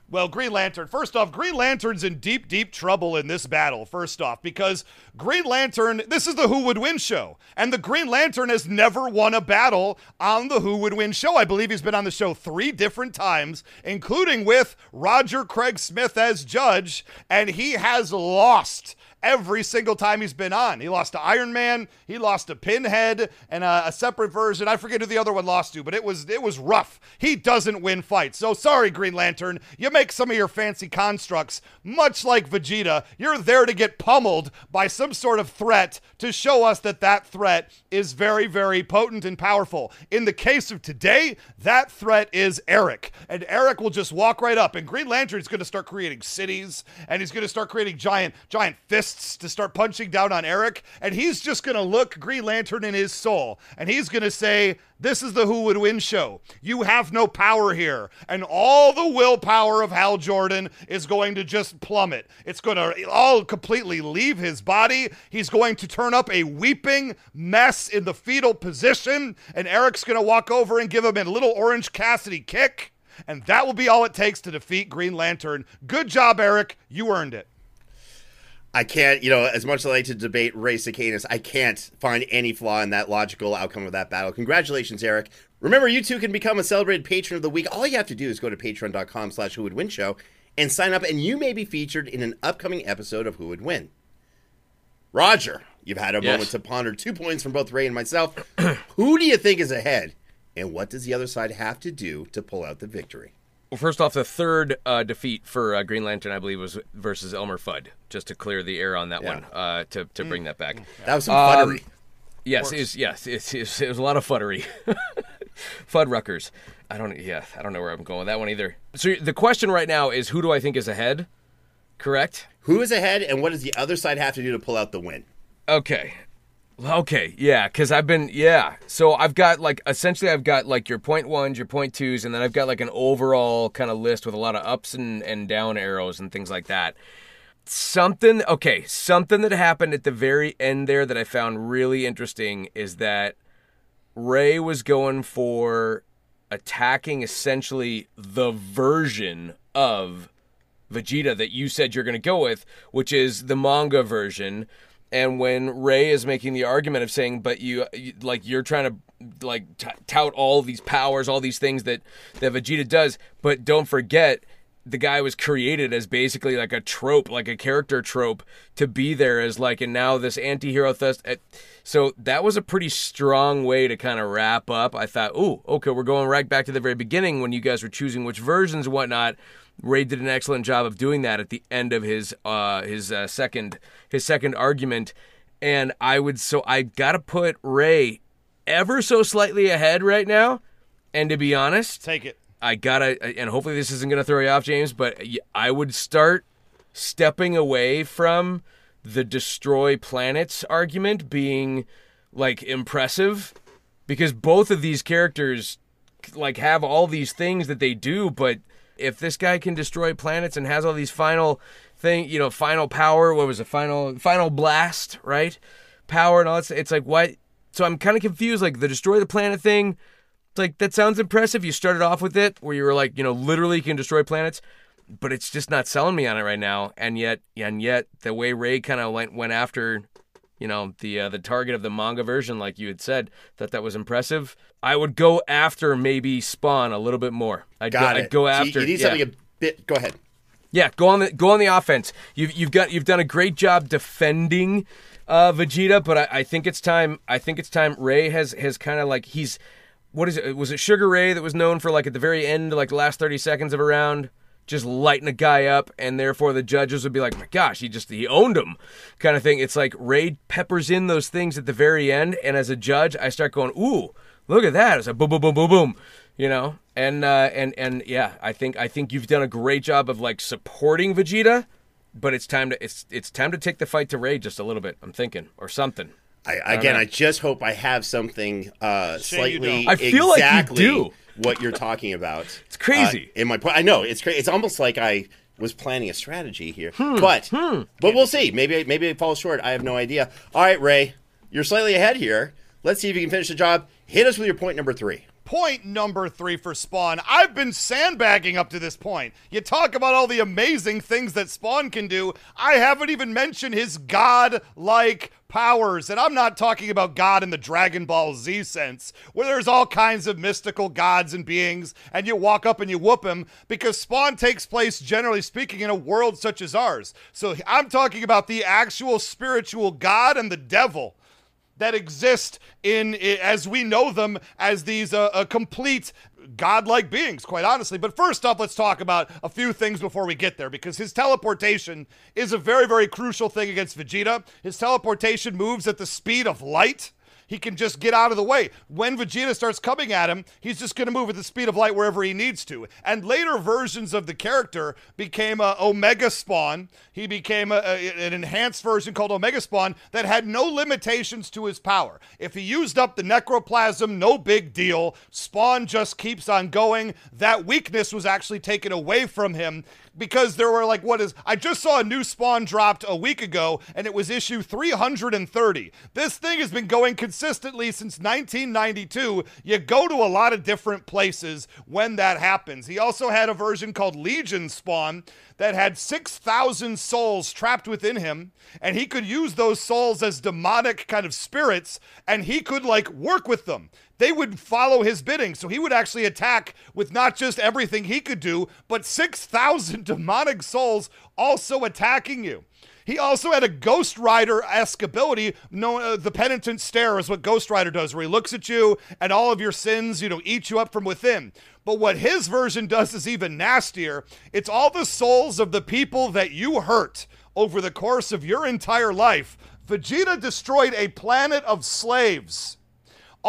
S2: Well, Green Lantern, first off, Green Lantern's in deep, deep trouble in this battle, first off, because Green Lantern, this is the Who Would Win show. And the Green Lantern has never won a battle on the Who Would Win show. I believe he's been on the show three different times, including with Roger Craig Smith as judge, and he has lost every single time he's been on. He lost to Iron Man, he lost to Pinhead, and a, a, separate version. I forget who the other one lost to, but it was it was rough. He doesn't win fights. So sorry, Green Lantern. You make some of your fancy constructs, much like Vegeta. You're there to get pummeled by some sort of threat to show us that that threat is very, very potent and powerful. In the case of today, that threat is Eric, and Eric will just walk right up. And Green Lantern is going to start creating cities, and he's going to start creating giant, giant fists fists to start punching down on Eric, and he's just going to look Green Lantern in his soul, and he's going to say, This is the Who Would Win show. You have no power here. And all the willpower of Hal Jordan is going to just plummet. It's going to all completely leave his body. He's going to turn up a weeping mess in the fetal position, and Eric's going to walk over and give him a little Orange Cassidy kick. And that will be all it takes to defeat Green Lantern. Good job, Eric. You earned it.
S1: I can't, you know, as much as I like to debate Ray Stakenas, I can't find any flaw in that logical outcome of that battle. Congratulations, Eric. Remember, you too can become a celebrated patron of the week. All you have to do is go to patreon.com slash who would win show and sign up, and you may be featured in an upcoming episode of Who Would Win. Roger, you've had a yes. moment to ponder two points from both Ray and myself. (clears throat) who do you think is ahead? And what does the other side have to do to pull out the victory?
S3: Well, first off, the third uh, defeat for uh, Green Lantern, I believe, was versus Elmer Fudd. Just to clear the air on that yeah. one, uh, to to bring that back.
S1: That was some um, futtery.
S3: Yes, it was, yes, it, it, it was a lot of futtery. (laughs) Fuddruckers. I don't. Yeah, I don't know where I'm going with that one either. So the question right now is, who do I think is ahead? Correct.
S1: Who is ahead, and what does the other side have to do to pull out the win?
S3: Okay. Okay, yeah, because I've been yeah. So I've got like essentially I've got like your point ones, your point twos, and then I've got like an overall kind of list with a lot of ups and, and down arrows and things like that. Something okay, something that happened at the very end there that I found really interesting is that Ray was going for attacking essentially the version of Vegeta that you said you're going to go with, which is the manga version and when Ray is making the argument of saying, "But you, you like you're trying to like t- tout all these powers, all these things that that Vegeta does, but don't forget." The guy was created as basically like a trope, like a character trope, to be there as like, and now this anti-hero thus. Eh, so that was a pretty strong way to kind of wrap up. I thought, oh, okay, we're going right back to the very beginning when you guys were choosing which versions and whatnot. Ray did an excellent job of doing that at the end of his uh, his uh, second his second argument, and I would so I gotta put Ray ever so slightly ahead right now. And to be honest,
S2: take it.
S3: I gotta, and hopefully this isn't gonna throw you off, James, but I would start stepping away from the destroy planets argument being like impressive because both of these characters like have all these things that they do, but if this guy can destroy planets and has all these final thing, you know, final power, what was it, final final blast, right? Power and all that. It's like what? So I'm kind of confused. Like the destroy the planet thing. It's like that sounds impressive. You started off with it where you were like, you know, literally can destroy planets, but it's just not selling me on it right now. And yet, and yet, the way Ray kind of went went after you know the uh, the target of the manga version, like you had said, that that was impressive. I would go after maybe Spawn a little bit more. I'd
S1: Got
S3: go,
S1: it.
S3: I'd go after.
S1: You, you need yeah. something a bit. Go ahead.
S3: Yeah, go on the go on the offense. You've you've got you've done a great job defending uh, Vegeta, but I, I think it's time. I think it's time. Ray has has kind of like he's what is it? Was it Sugar Ray that was known for like at the very end, like the last thirty seconds of a round? Just lighting a guy up, and therefore the judges would be like, "My gosh, he just he owned him," kind of thing. It's like Ray peppers in those things at the very end, and as a judge, I start going, "Ooh, look at that!" It's like boom, boom, boom, boom, boom, you know. And uh, and and yeah, I think I think you've done a great job of like supporting Vegeta, but it's time to it's it's time to take the fight to Ray just a little bit. I'm thinking or something.
S1: I, again, I, I, just hope I have something uh, slightly.
S3: I feel
S1: exactly
S3: like you do
S1: what you're talking about. (laughs)
S3: It's crazy.
S1: Uh, in my point, I know it's crazy. It's almost like I was planning a strategy here. But but we'll see. Maybe maybe it falls short. I have no idea. All right, Ray, you're slightly ahead here. Let's see if you can finish the job. Hit us with your point number three.
S2: Point number three for Spawn. I've been sandbagging up to this point. You talk about all the amazing things that Spawn can do. I haven't even mentioned his god like powers. And I'm not talking about God in the Dragon Ball Z sense, where there's all kinds of mystical gods and beings, and you walk up and you whoop him, because Spawn takes place, generally speaking, in a world such as ours. So I'm talking about the actual spiritual God and the devil that exist in as we know them as these uh, uh, complete godlike beings quite honestly. But first off let's talk about a few things before we get there because his teleportation is a very very crucial thing against vegeta. His teleportation moves at the speed of light he can just get out of the way. When Vegeta starts coming at him, he's just going to move at the speed of light wherever he needs to. And later versions of the character became a Omega Spawn. He became a, a, an enhanced version called Omega Spawn that had no limitations to his power. If he used up the necroplasm, no big deal. Spawn just keeps on going. That weakness was actually taken away from him because there were like what is I just saw a new spawn dropped a week ago and it was issue 330. This thing has been going consistently since 1992. You go to a lot of different places when that happens. He also had a version called Legion Spawn that had 6,000 souls trapped within him, and he could use those souls as demonic kind of spirits, and he could like work with them. They would follow his bidding, so he would actually attack with not just everything he could do, but 6,000 (laughs) demonic souls also attacking you. He also had a Ghost Rider esque ability. known uh, the penitent stare is what Ghost Rider does, where he looks at you and all of your sins, you know, eat you up from within. But what his version does is even nastier. It's all the souls of the people that you hurt over the course of your entire life. Vegeta destroyed a planet of slaves.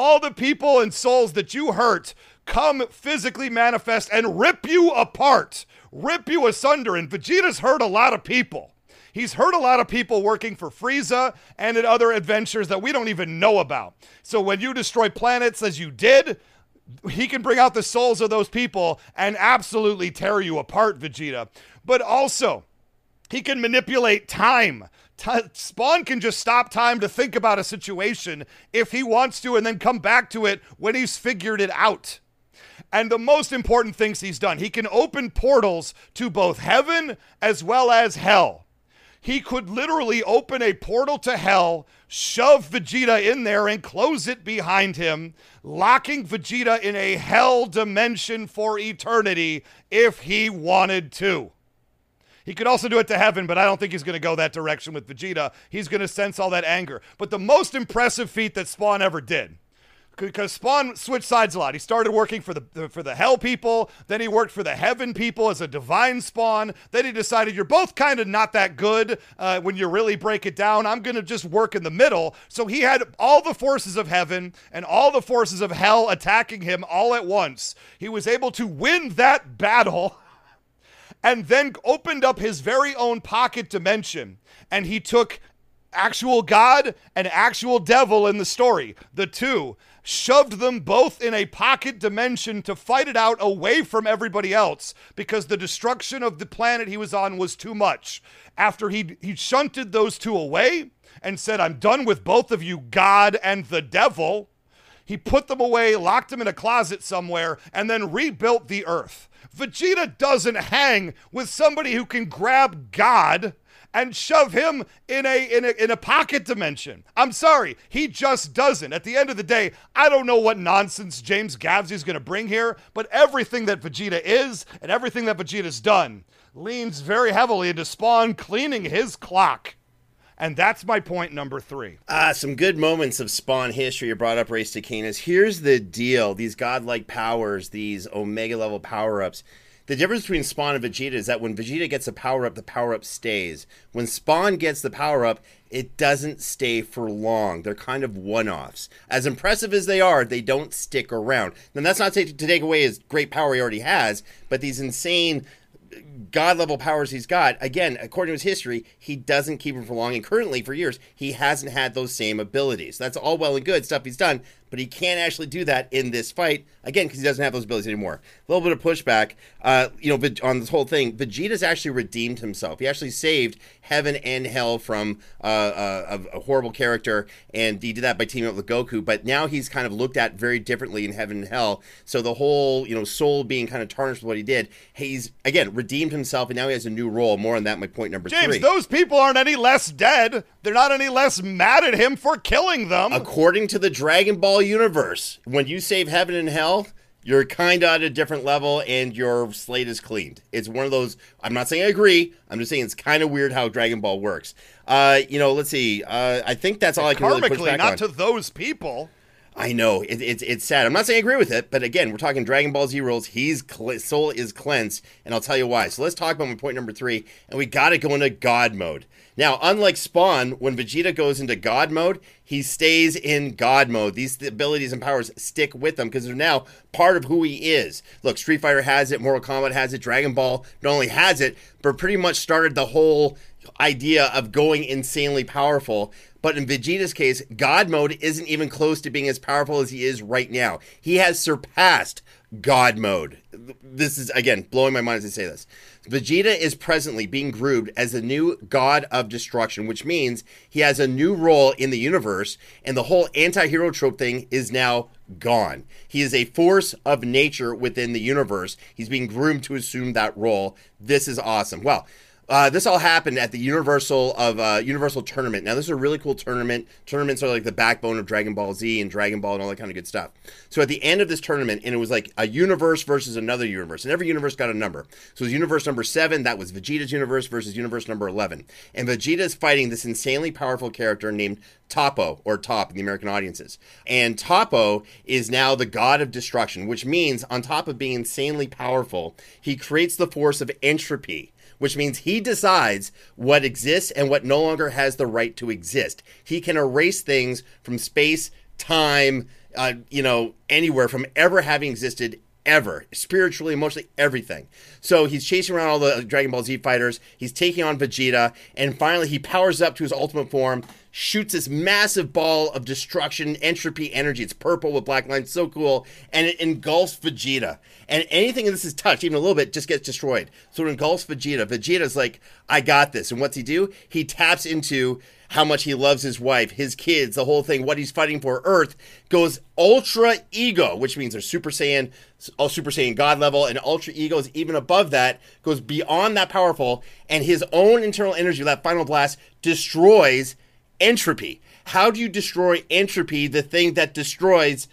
S2: All the people and souls that you hurt come physically manifest and rip you apart, rip you asunder. And Vegeta's hurt a lot of people. He's hurt a lot of people working for Frieza and in other adventures that we don't even know about. So when you destroy planets as you did, he can bring out the souls of those people and absolutely tear you apart, Vegeta. But also, he can manipulate time. T- Spawn can just stop time to think about a situation if he wants to and then come back to it when he's figured it out. And the most important things he's done, he can open portals to both heaven as well as hell. He could literally open a portal to hell, shove Vegeta in there, and close it behind him, locking Vegeta in a hell dimension for eternity if he wanted to. He could also do it to heaven, but I don't think he's going to go that direction with Vegeta. He's going to sense all that anger. But the most impressive feat that Spawn ever did because Spawn switched sides a lot. He started working for the for the Hell people, then he worked for the Heaven people as a Divine Spawn. Then he decided you're both kind of not that good uh, when you really break it down. I'm gonna just work in the middle. So he had all the forces of Heaven and all the forces of Hell attacking him all at once. He was able to win that battle. (laughs) And then opened up his very own pocket dimension. And he took actual God and actual devil in the story, the two, shoved them both in a pocket dimension to fight it out away from everybody else because the destruction of the planet he was on was too much. After he he shunted those two away and said, "I'm done with both of you, God and the devil." He put them away, locked them in a closet somewhere, and then rebuilt the earth. Vegeta doesn't hang with somebody who can grab God and shove him in a, in a in a pocket dimension. I'm sorry, he just doesn't. At the end of the day, I don't know what nonsense James Gavsie is going to bring here, but everything that Vegeta is and everything that Vegeta's done leans very heavily into Spawn cleaning his clock. And that's my point number three.
S1: Ah, some good moments of Spawn history you brought up, Ray Stakenas. Here's the deal these godlike powers, these Omega level power ups the difference between Spawn and Vegeta is that when Vegeta gets a power up, the power up stays. When Spawn gets the power up, it doesn't stay for long. They're kind of one offs. As impressive as they are, they don't stick around. And that's not to take away his great power he already has, but these insane god level powers he's got, again, according to his history, he doesn't keep them for long. And currently, for years, he hasn't had those same abilities. That's all well and good stuff he's done, but he can't actually do that in this fight again because he doesn't have those abilities anymore. A little bit of pushback, uh, you know, on this whole thing. Vegeta's actually redeemed himself. He actually saved heaven and hell from uh, uh, a, a, horrible character, and he did that by teaming up with Goku. But now he's kind of looked at very differently in heaven and hell. So the whole, you know, soul being kind of tarnished with what he did, he's again redeemed himself, and now he has a new role. More on that. My point number
S2: James,
S1: three.
S2: those people aren't any less dead. They're not any less mad at him for killing them.
S1: According to the Dragon Ball universe, when you save heaven and hell, you're kind of at a different level and your slate is cleaned. It's one of those. I'm not saying I agree. I'm just saying it's kind of weird how Dragon Ball works. Uh, you know, let's see. Uh, I think that's all I can really push back
S2: not
S1: on.
S2: to those people.
S1: I know it, it's it's sad. I'm not saying I agree with it, but again, we're talking Dragon Ball Z rules. He's soul is cleansed, and I'll tell you why. So let's talk about my point number three, and we got to go into God mode. Now, unlike Spawn, when Vegeta goes into God mode, he stays in God mode. These abilities and powers stick with him because they're now part of who he is. Look, Street Fighter has it, Mortal Kombat has it, Dragon Ball not only has it, but pretty much started the whole idea of going insanely powerful. But in Vegeta's case, God mode isn't even close to being as powerful as he is right now. He has surpassed God mode. This is, again, blowing my mind as I say this. Vegeta is presently being groomed as the new god of destruction, which means he has a new role in the universe, and the whole anti hero trope thing is now gone. He is a force of nature within the universe. He's being groomed to assume that role. This is awesome. Well, uh, this all happened at the Universal of uh, Universal Tournament. Now, this is a really cool tournament. Tournaments are like the backbone of Dragon Ball Z and Dragon Ball and all that kind of good stuff. So at the end of this tournament, and it was like a universe versus another universe, and every universe got a number. So it was universe number seven. That was Vegeta's universe versus universe number eleven. And Vegeta is fighting this insanely powerful character named Toppo or Top in the American audiences. And Toppo is now the god of destruction, which means on top of being insanely powerful, he creates the force of entropy which means he decides what exists and what no longer has the right to exist. He can erase things from space, time, uh, you know, anywhere from ever having existed ever, spiritually, emotionally, everything. So he's chasing around all the Dragon Ball Z fighters. He's taking on Vegeta, and finally he powers up to his ultimate form, shoots this massive ball of destruction, entropy, energy. It's purple with black lines, so cool, and it engulfs Vegeta. And anything in this is touched, even a little bit, just gets destroyed. So it engulfs Vegeta. Vegeta's like, I got this. And what's he do? He taps into how much he loves his wife, his kids, the whole thing, what he's fighting for. Earth goes ultra ego, which means they're Super Saiyan, all Super Saiyan God level, and ultra ego is even above that, goes beyond that powerful, and his own internal energy, that final blast, destroys entropy. How do you destroy entropy, the thing that destroys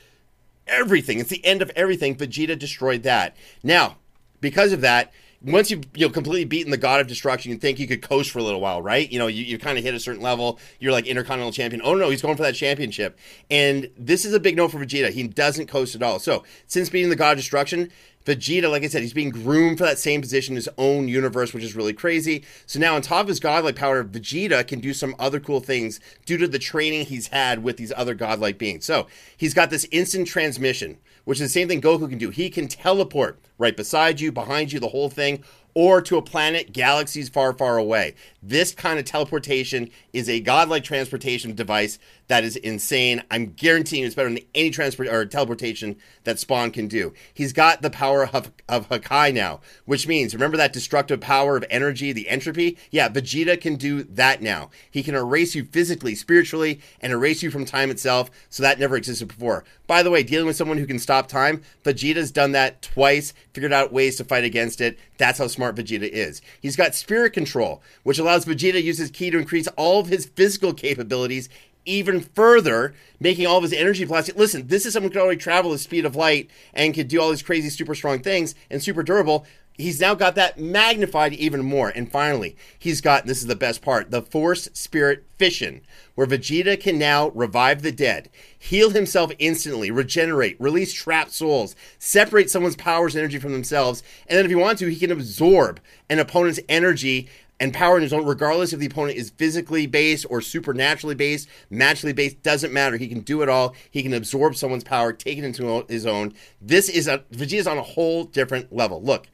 S1: everything? It's the end of everything. Vegeta destroyed that. Now, because of that, once you've you know completely beaten the god of destruction, you think you could coast for a little while, right? You know, you, you kind of hit a certain level, you're like intercontinental champion. Oh no, he's going for that championship. And this is a big no for Vegeta. He doesn't coast at all. So since beating the god of destruction, Vegeta, like I said, he's being groomed for that same position in his own universe, which is really crazy. So now, on top of his godlike power, Vegeta can do some other cool things due to the training he's had with these other godlike beings. So he's got this instant transmission, which is the same thing Goku can do. He can teleport right beside you, behind you, the whole thing, or to a planet galaxies far, far away. This kind of teleportation is a godlike transportation device that is insane. I'm guaranteeing it's better than any transport or teleportation that Spawn can do. He's got the power of, of Hakai now, which means remember that destructive power of energy, the entropy? Yeah, Vegeta can do that now. He can erase you physically, spiritually, and erase you from time itself. So that never existed before. By the way, dealing with someone who can stop time, Vegeta's done that twice, figured out ways to fight against it. That's how smart Vegeta is. He's got spirit control, which allows Vegeta to use his ki to increase all of his physical capabilities even further, making all of his energy plastic. Listen, this is someone who can already travel the speed of light and can do all these crazy, super strong things and super durable. He's now got that magnified even more. And finally, he's got this is the best part the Force Spirit Fission, where Vegeta can now revive the dead, heal himself instantly, regenerate, release trapped souls, separate someone's powers and energy from themselves, and then if he wants to, he can absorb an opponent's energy and power in his own, regardless if the opponent is physically based or supernaturally based, magically based, doesn't matter. He can do it all. He can absorb someone's power, take it into his own. This is a Vegeta's on a whole different level. Look,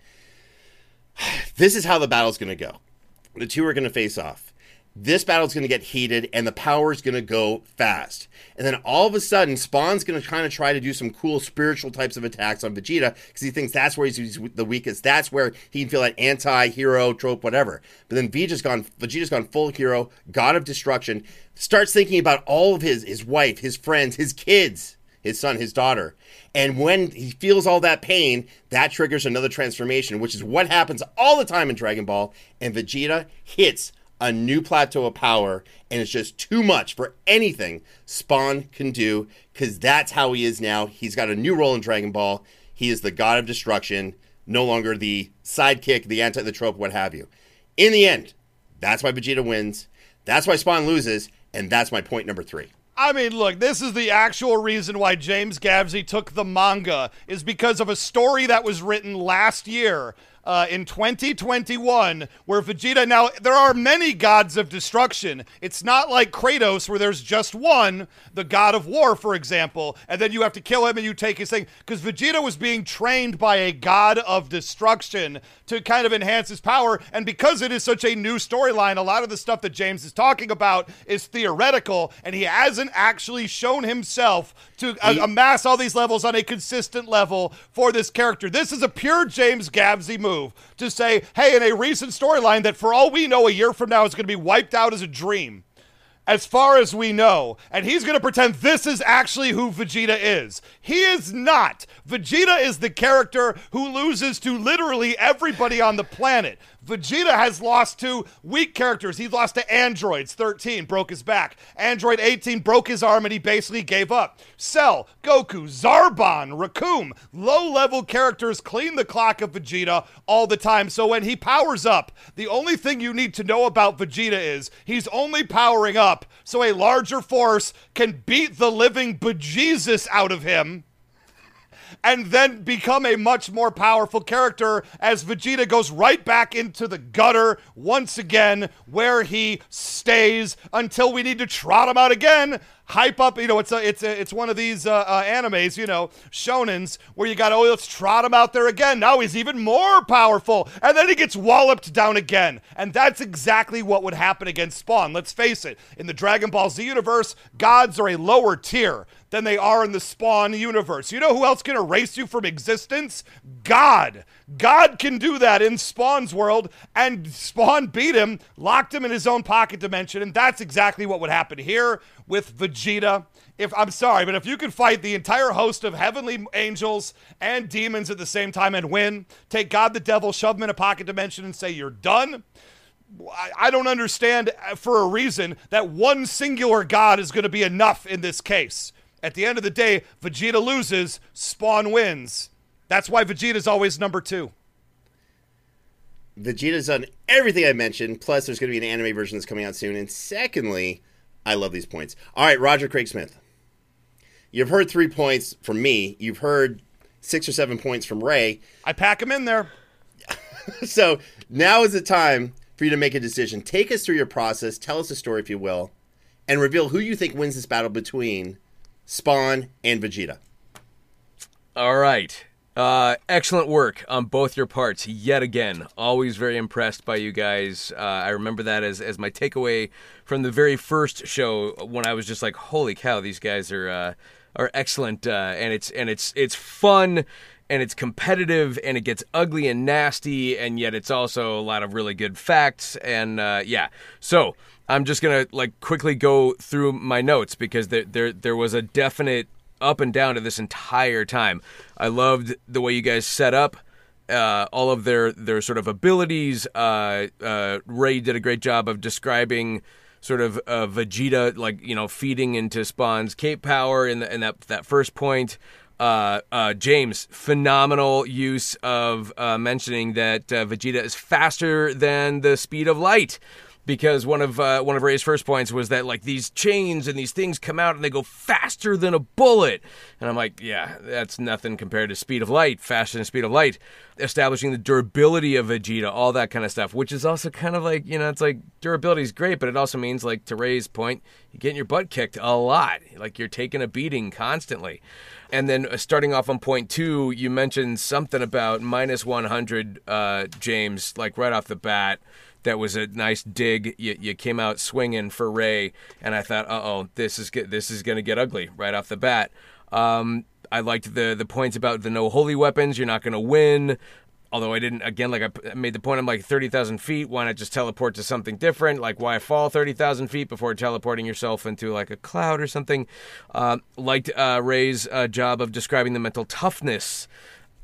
S1: (sighs) this is how the battle's going to go. The two are going to face off. This battle's going to get heated and the power's going to go fast. And then all of a sudden, Spawn's going to kind of try to do some cool spiritual types of attacks on Vegeta because he thinks that's where he's the weakest. That's where he can feel that anti-hero trope, whatever. But then Vegeta's gone, Vegeta's gone full hero, god of destruction. Starts thinking about all of his his wife, his friends, his kids, his son, his daughter. And when he feels all that pain, that triggers another transformation, which is what happens all the time in Dragon Ball. And Vegeta hits a new plateau of power, and it's just too much for anything Spawn can do because that's how he is now. He's got a new role in Dragon Ball. He is the god of destruction, no longer the sidekick, the anti, the trope, what have you. In the end, that's why Vegeta wins. That's why Spawn loses, and that's my point number three.
S2: I mean, look, this is the actual reason why James Gavsie took the manga is because of a story that was written last year uh, in 2021 where Vegeta now there are many gods of destruction. It's not like Kratos where there's just one, the god of war, for example, and then you have to kill him and you take his thing. Because Vegeta was being trained by a god of destruction to kind of enhance his power, and because it is such a new storyline, a lot of the stuff that James is talking about is theoretical, and he hasn't actually shown himself to uh, amass all these levels on a consistent level for this character. This is a pure James Gavsie move move to say, hey, in a recent storyline that for all we know, a year from now is going to be wiped out as a dream as far as we know. And he's going to pretend this is actually who Vegeta is. He is not. Vegeta is the character who loses to literally everybody on the planet. Vegeta has lost to weak characters. He lost to Androids 13, broke his back. Android 18 broke his arm and he basically gave up. Cell, Goku, Zarbon, Recoome, low level characters clean the clock of Vegeta all the time. So when he powers up, the only thing you need to know about Vegeta is he's only powering up so a larger force can beat the living bejesus out of him and then become a much more powerful character as Vegeta goes right back into the gutter once again, where he stays until we need to trot him out again. Hype up, you know, it's a, it's a, it's one of these uh, uh, animes, you know, shonens, where you got, oh, let's trot him out there again. Now he's even more powerful, and then he gets walloped down again, and that's exactly what would happen against Spawn. Let's face it, in the Dragon Ball Z universe, gods are a lower tier than they are in the Spawn universe. You know who else can erase you from existence? God. God can do that in Spawn's world, and Spawn beat him, locked him in his own pocket dimension, and that's exactly what would happen here with Vegeta. If I'm sorry, but if you could fight the entire host of heavenly angels and demons at the same time and win, take God the devil, shove him in a pocket dimension, and say you're done. I don't understand uh, for a reason that one singular God is going to be enough in this case. At the end of the day, Vegeta loses, Spawn wins. That's why Vegeta's always number two.
S1: Vegeta's done everything I mentioned, plus there's going to be an anime version that's coming out soon. And secondly, I love these points. All right, Roger Craig Smith. You've heard three points from me. You've heard six or seven points from Ray.
S2: I pack them in there. (laughs)
S1: so now is the time for you to make a decision. Take us through your process. Tell us a story, if you will, and reveal who you think wins this battle between Spawn, and Vegeta.
S3: All right. Uh, excellent work on both your parts yet again. Always very impressed by you guys. Uh, I remember that as, as my takeaway from the very first show when I was just like, "Holy cow, these guys are uh, are excellent!" Uh, and it's and it's it's fun and it's competitive and it gets ugly and nasty, and yet it's also a lot of really good facts. And uh, yeah, so I'm just gonna like quickly go through my notes because there there there was a definite up and down to this entire time. I loved the way you guys set up uh, all of their their sort of abilities. Uh, uh, Ray did a great job of describing sort of uh, Vegeta like you know feeding into Spawn's cape power in, the, in that that first point. Uh, uh, James, phenomenal use of mentioning that Vegeta is faster than the speed of light because one of uh, one of Ray's first points was that like these chains and these things come out and they go faster than a bullet, and I'm like, yeah, that's nothing compared to speed of light, faster than speed of light, establishing the durability of Vegeta, all that kind of stuff, which is also kind of like you know, it's like durability is great, but it also means like to Ray's point, you're getting your butt kicked a lot, like you're taking a beating constantly. And then uh, starting off on point two, you mentioned something about minus 100, uh, James, like right off the bat that was a nice dig. You, you came out swinging for Ray, and I thought, uh oh, this is get, this is going to get ugly right off the bat. Um, I liked the the points about the no holy weapons. You're not going to win. Although I didn't, again, like I made the point, I'm like 30,000 feet. Why not just teleport to something different? Like, why fall 30,000 feet before teleporting yourself into like a cloud or something? Uh, liked uh, Ray's uh, job of describing the mental toughness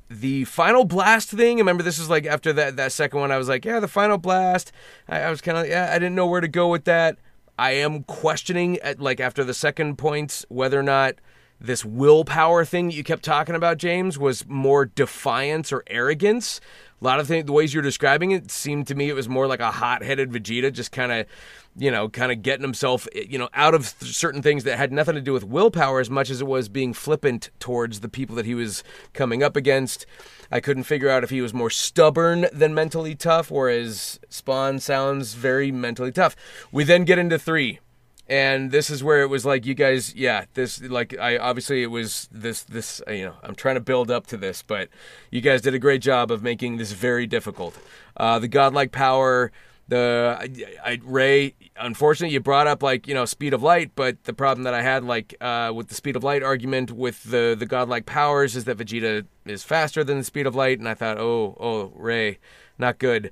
S3: the final blast thing. Remember this is like after that that second one i was like yeah the final blast. I, I was kind of yeah i didn't know where to go with that. I am questioning at like after the second points whether or not this willpower thing that you kept talking about james was more defiance or arrogance a lot of the, the ways you're describing it seemed to me it was more like a hot-headed vegeta just kind of you know, kind of getting himself, eh, you know, out of certain things that had nothing to do with willpower as much as it was being flippant towards the people that he was coming up against. I couldn't figure out if he was more stubborn than mentally tough, whereas Spawn sounds very mentally tough. We then get into three, and this is where it was like you guys, yeah, this like I obviously it was this this you know I'm trying to build up to this, but you guys did a great job of making this very difficult. Uh, the godlike power the I, I, Ray, unfortunately, you brought up like you know speed of light, but the problem that I had like uh, with the speed of light argument with the the godlike powers is that Vegeta is faster than the speed of light, and I thought, oh, oh, ray not good.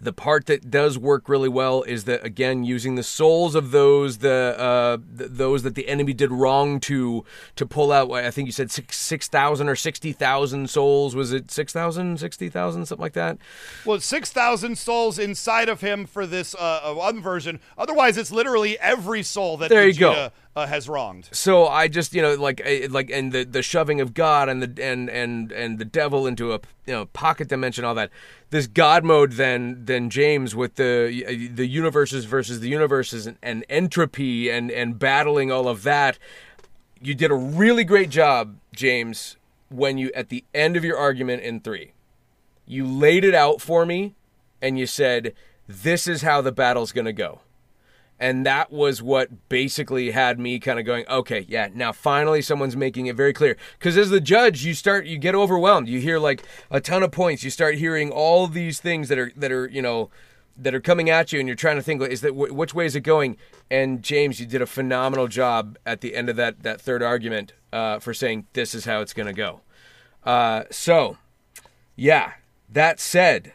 S3: The part that does work really well is that again using the souls of those the uh, th- those that the enemy did wrong to to pull out. I think you said six six thousand or sixty thousand souls. Was it 6,000, 60,000, something like that?
S2: Well, six thousand souls inside of him for this uh, one version. Otherwise, it's literally every soul that
S3: there
S2: Vegeta,
S3: you go
S2: uh, has wronged.
S3: So I just you know like like and the the shoving of God and the and and and the devil into a you know pocket dimension all that. This God mode then then James with the the universes versus the universes and, and entropy and and battling all of that. You did a really great job, James, when you at the end of your argument in 3. You laid it out for me and you said this is how the battle's going to go and that was what basically had me kind of going, okay, yeah, now finally someone's making it very clear. Because as the judge, you start, you get overwhelmed. You hear like a ton of points. You start hearing all these things that are, that are, you know, that are coming at you, and you're trying to think, is that which way is it going? And James, you did a phenomenal job at the end of that that third argument uh, for saying this is how it's going to go. Uh, so, yeah. That said,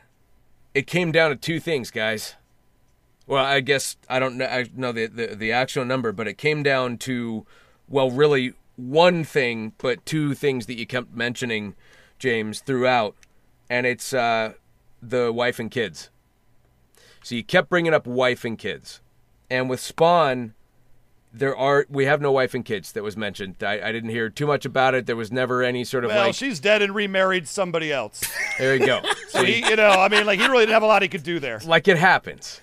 S3: it came down to two things, guys well, I guess I don't know, I know the, the, the actual number, but it came down to, well, really one thing, but two things that you kept mentioning, James, throughout, and it's uh, the wife and kids. So you kept bringing up wife and kids, and with Spawn, there are we have no wife and kids that was mentioned. I, I didn't hear too much about it. There was never any sort of
S2: well,
S3: like
S2: she's dead and remarried somebody else.
S3: There you go. (laughs)
S2: so he, you know, I mean, like he really didn't have a lot he could do there.
S3: Like it happens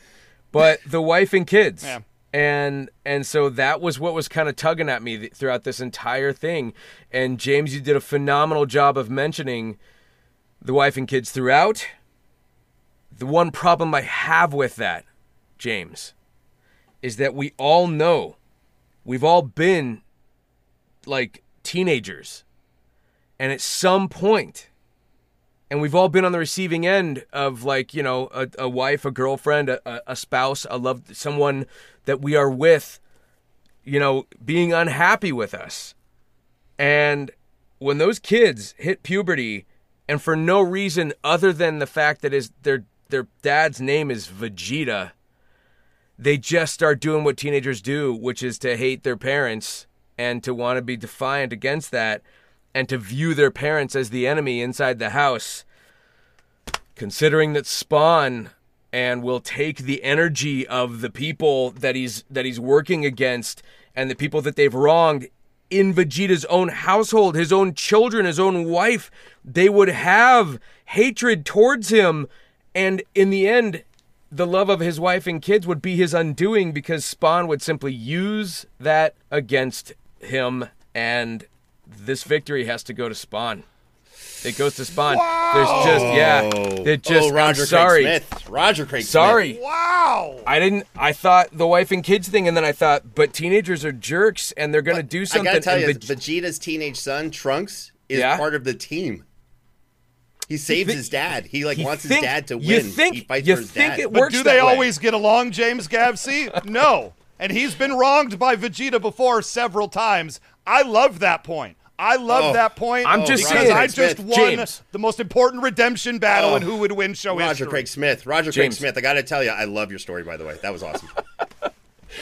S3: but the wife and kids.
S2: Yeah.
S3: And and so that was what was kind of tugging at me throughout this entire thing. And James, you did a phenomenal job of mentioning the wife and kids throughout. The one problem I have with that, James, is that we all know, we've all been like teenagers. And at some point, and we've all been on the receiving end of like you know a, a wife a girlfriend a, a spouse a loved someone that we are with you know being unhappy with us. And when those kids hit puberty and for no reason other than the fact that his their their dad's name is Vegeta they just start doing what teenagers do which is to hate their parents and to want to be defiant against that and to view their parents as the enemy inside the house. Considering that Spawn and will take the energy of the people that he's that he's working against and the people that they've wronged in Vegeta's own household, his own children, his own wife, they would have hatred towards him and in the end the love of his wife and kids would be his undoing because Spawn would simply use that against him and this victory has to go to Spawn. It goes to Spawn.
S2: Wow.
S3: There's just yeah. It just
S1: oh, Roger
S3: I'm sorry.
S1: Craig Smith. Roger Craig
S3: Sorry.
S1: Smith.
S2: Wow.
S3: I didn't. I thought the wife and kids thing, and then I thought, but teenagers are jerks, and they're gonna
S1: But
S3: do something.
S1: I gotta tell
S3: and
S1: you,
S3: Veg-
S1: Vegeta's teenage son Trunks is
S3: Yeah?
S1: part of the team. He saves
S3: thi-
S1: his dad. He like
S3: he
S1: wants
S3: think-
S1: his dad to win.
S3: you think-
S1: he fights
S3: you
S1: for his
S3: think
S1: dad.
S3: it
S2: But
S3: works
S2: do they
S3: way.
S2: always get along, James Gavsie? no. And he's been wronged by Vegeta before several times. I love that point. I love
S1: Oh.
S2: that point.
S3: I'm just
S2: because
S3: saying-
S2: I just
S1: Smith.
S2: won
S3: James.
S2: the most important redemption battle
S1: Oh.
S2: in Who Would Win show
S1: Roger
S2: history.
S1: Craig Smith. Roger Craig Smith. I got to tell you, I love your story. By the way, that was awesome. (laughs)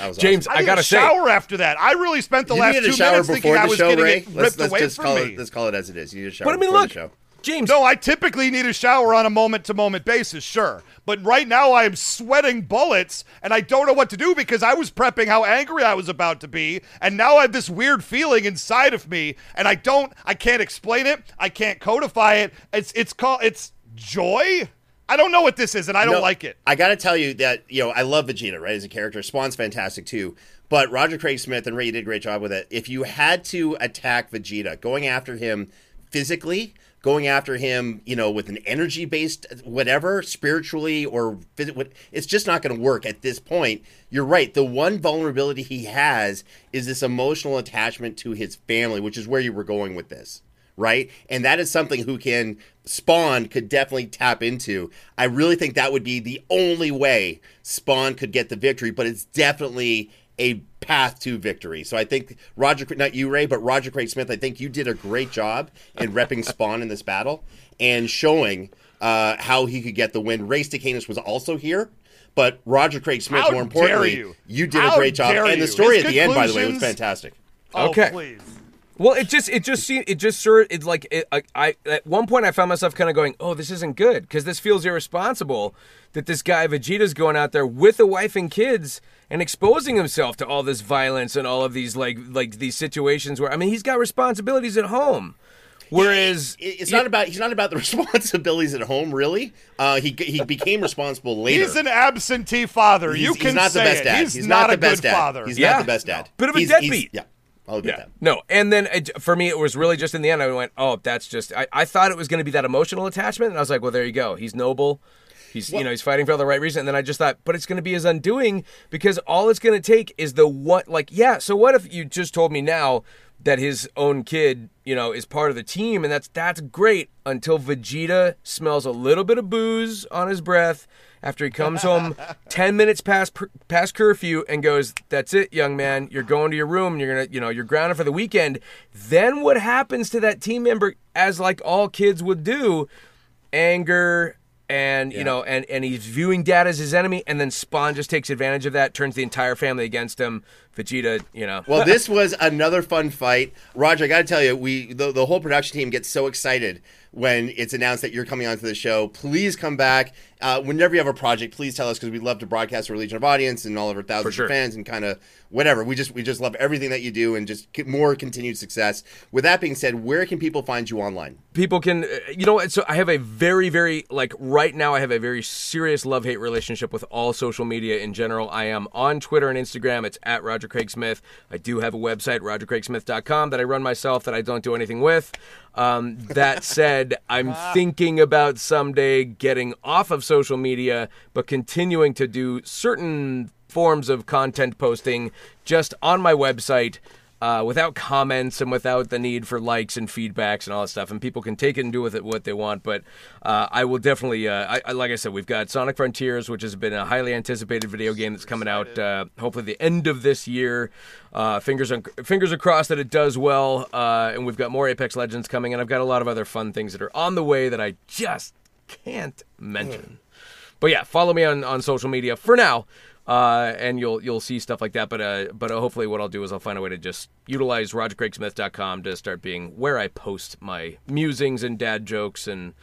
S1: That was
S3: James,
S1: awesome.
S2: I,
S3: I gotta
S2: a
S3: say-
S2: shower after that. I really spent the
S1: you
S2: last two minutes thinking
S1: before
S2: I
S1: the
S2: was
S1: show,
S2: getting
S1: Ray.
S2: it
S1: Let's,
S2: ripped
S1: let's
S2: away
S1: just
S2: from
S1: call
S2: me.
S1: it. Let's call it as it is. You need a shower
S3: But I mean,
S1: before
S3: look,
S1: the show.
S3: James.
S2: No, I typically need a shower on a moment to moment basis, sure. But right now I am sweating bullets and I don't know what to do because I was prepping how angry I was about to be. And now I have this weird feeling inside of me and I don't, I can't explain it. I can't codify it. It's, it's called, it's joy. I don't know what this is and I don't
S1: No,
S2: like it.
S1: I got to tell you that you know I love Vegeta right as a character. Spawn's fantastic too, but Roger Craig Smith and Ray did a great job with it. If you had to attack Vegeta, going after him physically, going after him, you know, with an energy based whatever, spiritually or it's just not going to work at this point. You're right. The one vulnerability he has is this emotional attachment to his family, which is where you were going with this right? And that is something who can Spawn could definitely tap into. I really think that would be the only way Spawn could get the victory, but it's definitely a path to victory. So I think Roger, not you, Ray, but Roger Craig Smith, I think you did a great job in repping (laughs) Spawn in this battle and showing uh, how he could get the win. Ray Stakenas was also here. But Roger Craig Smith,
S2: How
S1: more importantly,
S2: dare you?
S1: did
S2: How
S1: a great job.
S2: dare
S1: And the story
S2: His
S1: at the end, by the way, was fantastic.
S2: Oh,
S3: Okay.
S2: please.
S3: Well, it just it just seemed it just sort of it's like it, I, I at one point I found myself kind of going, oh, this isn't good because this feels irresponsible that this guy Vegeta's going out there with a wife and kids and exposing himself to all this violence and all of these like like these situations where I mean he's got responsibilities at home, whereas
S1: It- it's not about he's not about the (laughs) responsibilities at home really uh, he he became responsible later
S2: He's an absentee father.
S1: He's-
S2: you
S1: he's
S2: can
S1: not the best
S2: it.
S1: dad
S2: He's,
S1: not,
S2: not,
S1: the
S2: a
S1: best
S2: good
S1: dad
S2: father.
S1: he's
S3: Yeah.
S1: not the best dad
S3: Bit of a
S1: He's- he's-
S3: deadbeat.
S1: yeah I'll admit
S3: Yeah.
S1: that
S3: No, and then it, for me, it was really just in the end. I went, "Oh, that's just." I, I thought it was going to be that emotional attachment, and I was like, "Well, there you go. He's noble. He's you know he's fighting for all the right reason." And then I just thought, but it's going to be his undoing because all it's going to take is the what. Like, yeah. So what if you just told me now that his own kid, you know, is part of the team, and that's that's great until Vegeta smells a little bit of booze on his breath after he comes home (laughs) 10 minutes past past curfew and goes that's it young man you're going to your room and you're gonna you know you're grounded for the weekend then what happens to that team member as like all kids would do anger and you know and and he's viewing dad as his enemy and then spawn just takes advantage of that turns the entire family against him. Vegeta you know.
S1: Well this (laughs) was another fun fight. Roger i gotta tell you we the, the whole production team gets so excited when it's announced that you're coming onto the show please come back. Uh, whenever you have a project please tell us because we'd love to broadcast for legion of audience and all of our thousands
S3: sure.
S1: of fans and kind of whatever. We just we just love everything that you do and just get more continued success. With that being said where can people find you online?
S3: People can uh, you know so i have a very very like right now i have a very serious love-hate relationship with all social media in general. I am on twitter and instagram. It's at roger craig smith. I do have a website rogercraigsmith.com that i run myself that i don't do anything with um, that said i'm (laughs) thinking about someday getting off of social media but continuing to do certain forms of content posting just on my website uh, without comments and without the need for likes and feedbacks and all that stuff. And people can take it and do with it what they want. But uh, I will definitely, uh, I, I, like I said, we've got Sonic Frontiers, which has been a highly anticipated video game that's coming out uh, hopefully the end of this year. Uh, fingers on, fingers are crossed that it does well. Uh, and we've got more Apex Legends coming, and I've got a lot of other fun things that are on the way that I just can't mention. But yeah, follow me on, on social media for now uh, and you'll you'll see stuff like that. But uh, but uh, hopefully, what I'll do is I'll find a way to just utilize RogerCraigSmith.com to start being where I post my musings and dad jokes and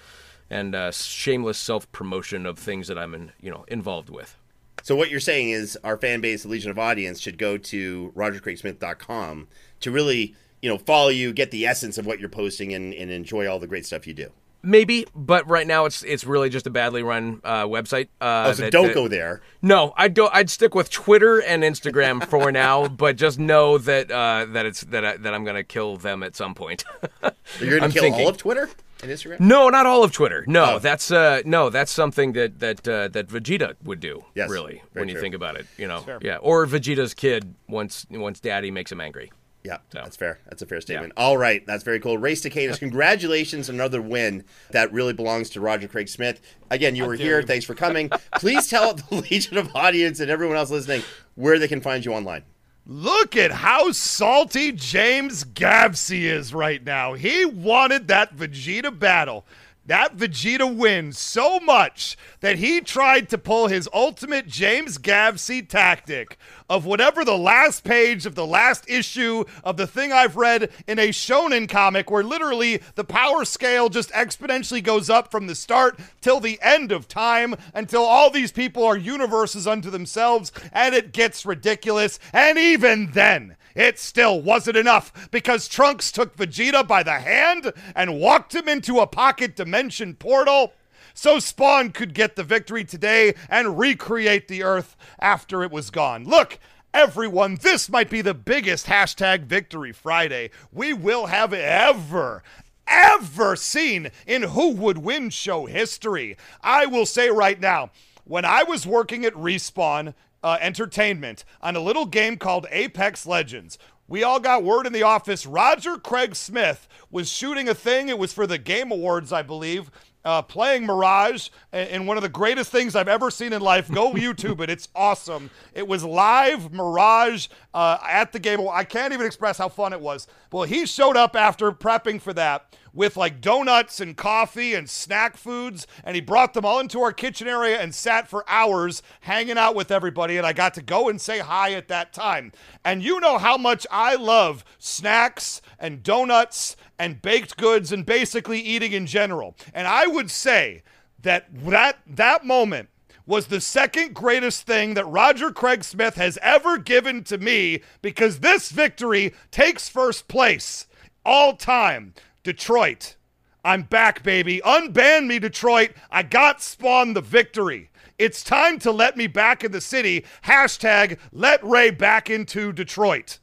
S3: and uh, shameless self promotion of things that I'm in, you know involved with.
S1: So what you're saying is our fan base, the Legion of Audience, should go to rogercraigsmith.com to really, you know, follow you, get the essence of what you're posting, and, and enjoy all the great stuff you do.
S3: Maybe, but right now it's it's really just a badly run uh, website. Uh,
S1: Oh, so
S3: that-
S1: don't
S3: that-
S1: go there.
S3: No, I'd go. I'd stick with Twitter and Instagram (laughs) for now, but just know that uh, that it's that I, that I'm gonna kill them at some point. (laughs)
S1: You're going
S3: I'm
S1: to kill
S3: thinking.
S1: all of Twitter and Instagram?
S3: No, not all of Twitter. No,
S1: Oh.
S3: that's uh, no, that's something that that uh, that Vegeta would do.
S1: Yes,
S3: really,
S1: very
S3: when you
S1: true.
S3: think about it, you know, yeah, or Vegeta's kid once once Daddy makes him angry.
S1: Yeah,
S3: So.
S1: that's fair. That's a fair statement. All right, that's very cool. Ray Stakenas, congratulations, another win that really belongs to Roger Craig Smith. Again, you were here. Thanks for coming. (laughs) Please tell the Legion of audience and everyone else listening where they can find you online.
S2: Look at how salty James Gavsie is right now. He wanted that Vegeta battle. That Vegeta wins so much that he tried to pull his ultimate James Gavsie tactic of whatever the last page of the last issue of the thing I've read in a shonen comic where literally the power scale just exponentially goes up from the start till the end of time until all these people are universes unto themselves and it gets ridiculous. And even then, it still wasn't enough because Trunks took Vegeta by the hand and walked him into a pocket dimension portal so Spawn could get the victory today and recreate the Earth after it was gone. Look, everyone, this might be the biggest hashtag Victory Friday we will have ever. Ever seen in Who Would Win show history. I will say right now, when I was working at Respawn, uh, entertainment on a little game called Apex Legends. We all got word in the office Roger Craig Smith was shooting a thing. It was for the Game Awards, I believe. Uh, playing Mirage in one of the greatest things I've ever seen in life. Go (laughs) YouTube it; it's awesome. It was live Mirage uh, at the Game. I can't even express how fun it was. Well, he showed up after prepping for that with like donuts and coffee and snack foods, and he brought them all into our kitchen area and sat for hours hanging out with everybody. And I got to go and say hi at that time. And you know how much I love snacks and donuts and baked goods and basically eating in general. And I would say that that that moment was the second greatest thing that Roger Craig Smith has ever given to me because this victory takes first place all time. Detroit. I'm back, baby. Unban me, Detroit. I got Spawn the victory. It's time to let me back in the city. Hashtag let Ray back into Detroit.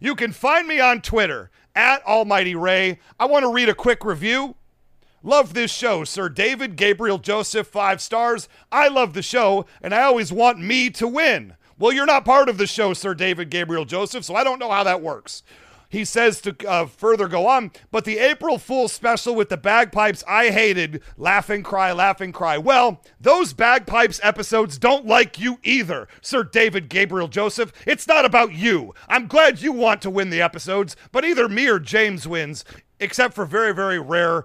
S2: You can find me on Twitter at Almighty Ray. I want to read a quick review. Love this show, Sir David Gabriel Joseph, five stars. I love the show, and I always want me to win. Well, you're not part of the show, Sir David Gabriel Joseph, so I don't know how that works. He says to uh, further go on, but the April Fool special with the bagpipes I hated, laughing, cry, laughing, cry. Well, those bagpipes episodes don't like you either, Sir David Gabriel Joseph. It's not about you. I'm glad you want to win the episodes, but either me or James wins, except for very, very rare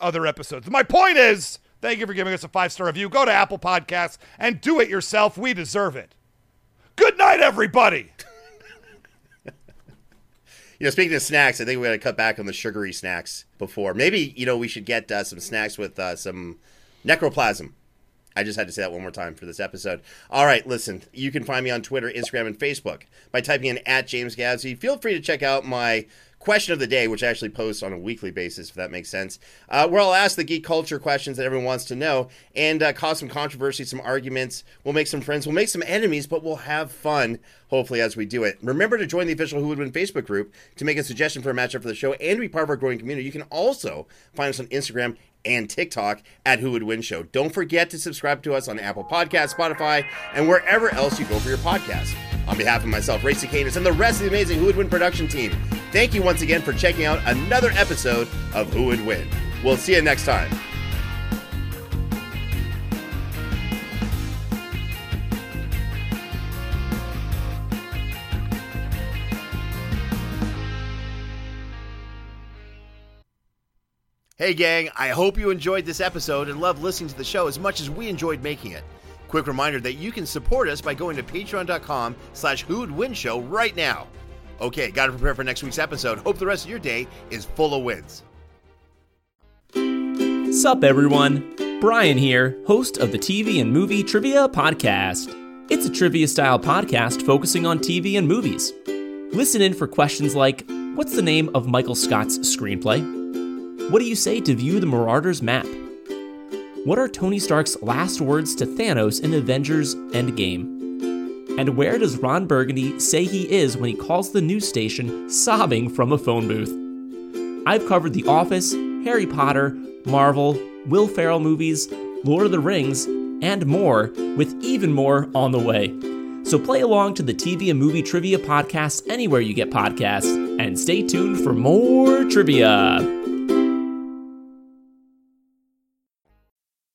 S2: other episodes. My point is, thank you for giving us a five star review. Go to Apple Podcasts and do it yourself. We deserve it. Good night, everybody. (laughs)
S1: You know, speaking of snacks, I think we got to cut back on the sugary snacks before. Maybe you know we should get uh, some snacks with uh, some necroplasm. I just had to say that one more time for this episode. All right, listen, you can find me on Twitter, Instagram, and Facebook by typing in at James Gavsie. Feel free to check out my question of the day, which I actually post on a weekly basis, if that makes sense, uh, where I'll ask the geek culture questions that everyone wants to know and uh, cause some controversy, some arguments. We'll make some friends, we'll make some enemies, but we'll have fun, hopefully, as we do it. Remember to join the official Who Would Win Facebook group to make a suggestion for a matchup for the show and be part of our growing community. You can also find us on Instagram and TikTok at Who Would Win Show. Don't forget to subscribe to us on Apple Podcasts, Spotify, and wherever else you go for your podcast. On behalf of myself, Ray Stakenas, and the rest of the amazing Who Would Win production team, thank you once again for checking out another episode of Who Would Win. We'll see you next time. Hey, gang, I hope you enjoyed this episode and loved listening to the show as much as we enjoyed making it. Quick reminder that you can support us by going to patreon.com slash show right now. Okay, gotta prepare for next week's episode. Hope the rest of your day is full of wins.
S4: Sup, everyone? Brian here, host of the TV and Movie Trivia Podcast. It's a trivia style podcast focusing on TV and movies. Listen in for questions like What's the name of Michael Scott's screenplay? What do you say to view the Marauders map? What are Tony Stark's last words to Thanos in Avengers Endgame? And where does Ron Burgundy say he is when he calls the news station sobbing from a phone booth? I've covered The Office, Harry Potter, Marvel, Will Ferrell movies, Lord of the Rings, and more, with even more on the way. So play along to the TV and Movie Trivia Podcast anywhere you get podcasts And stay tuned for more trivia.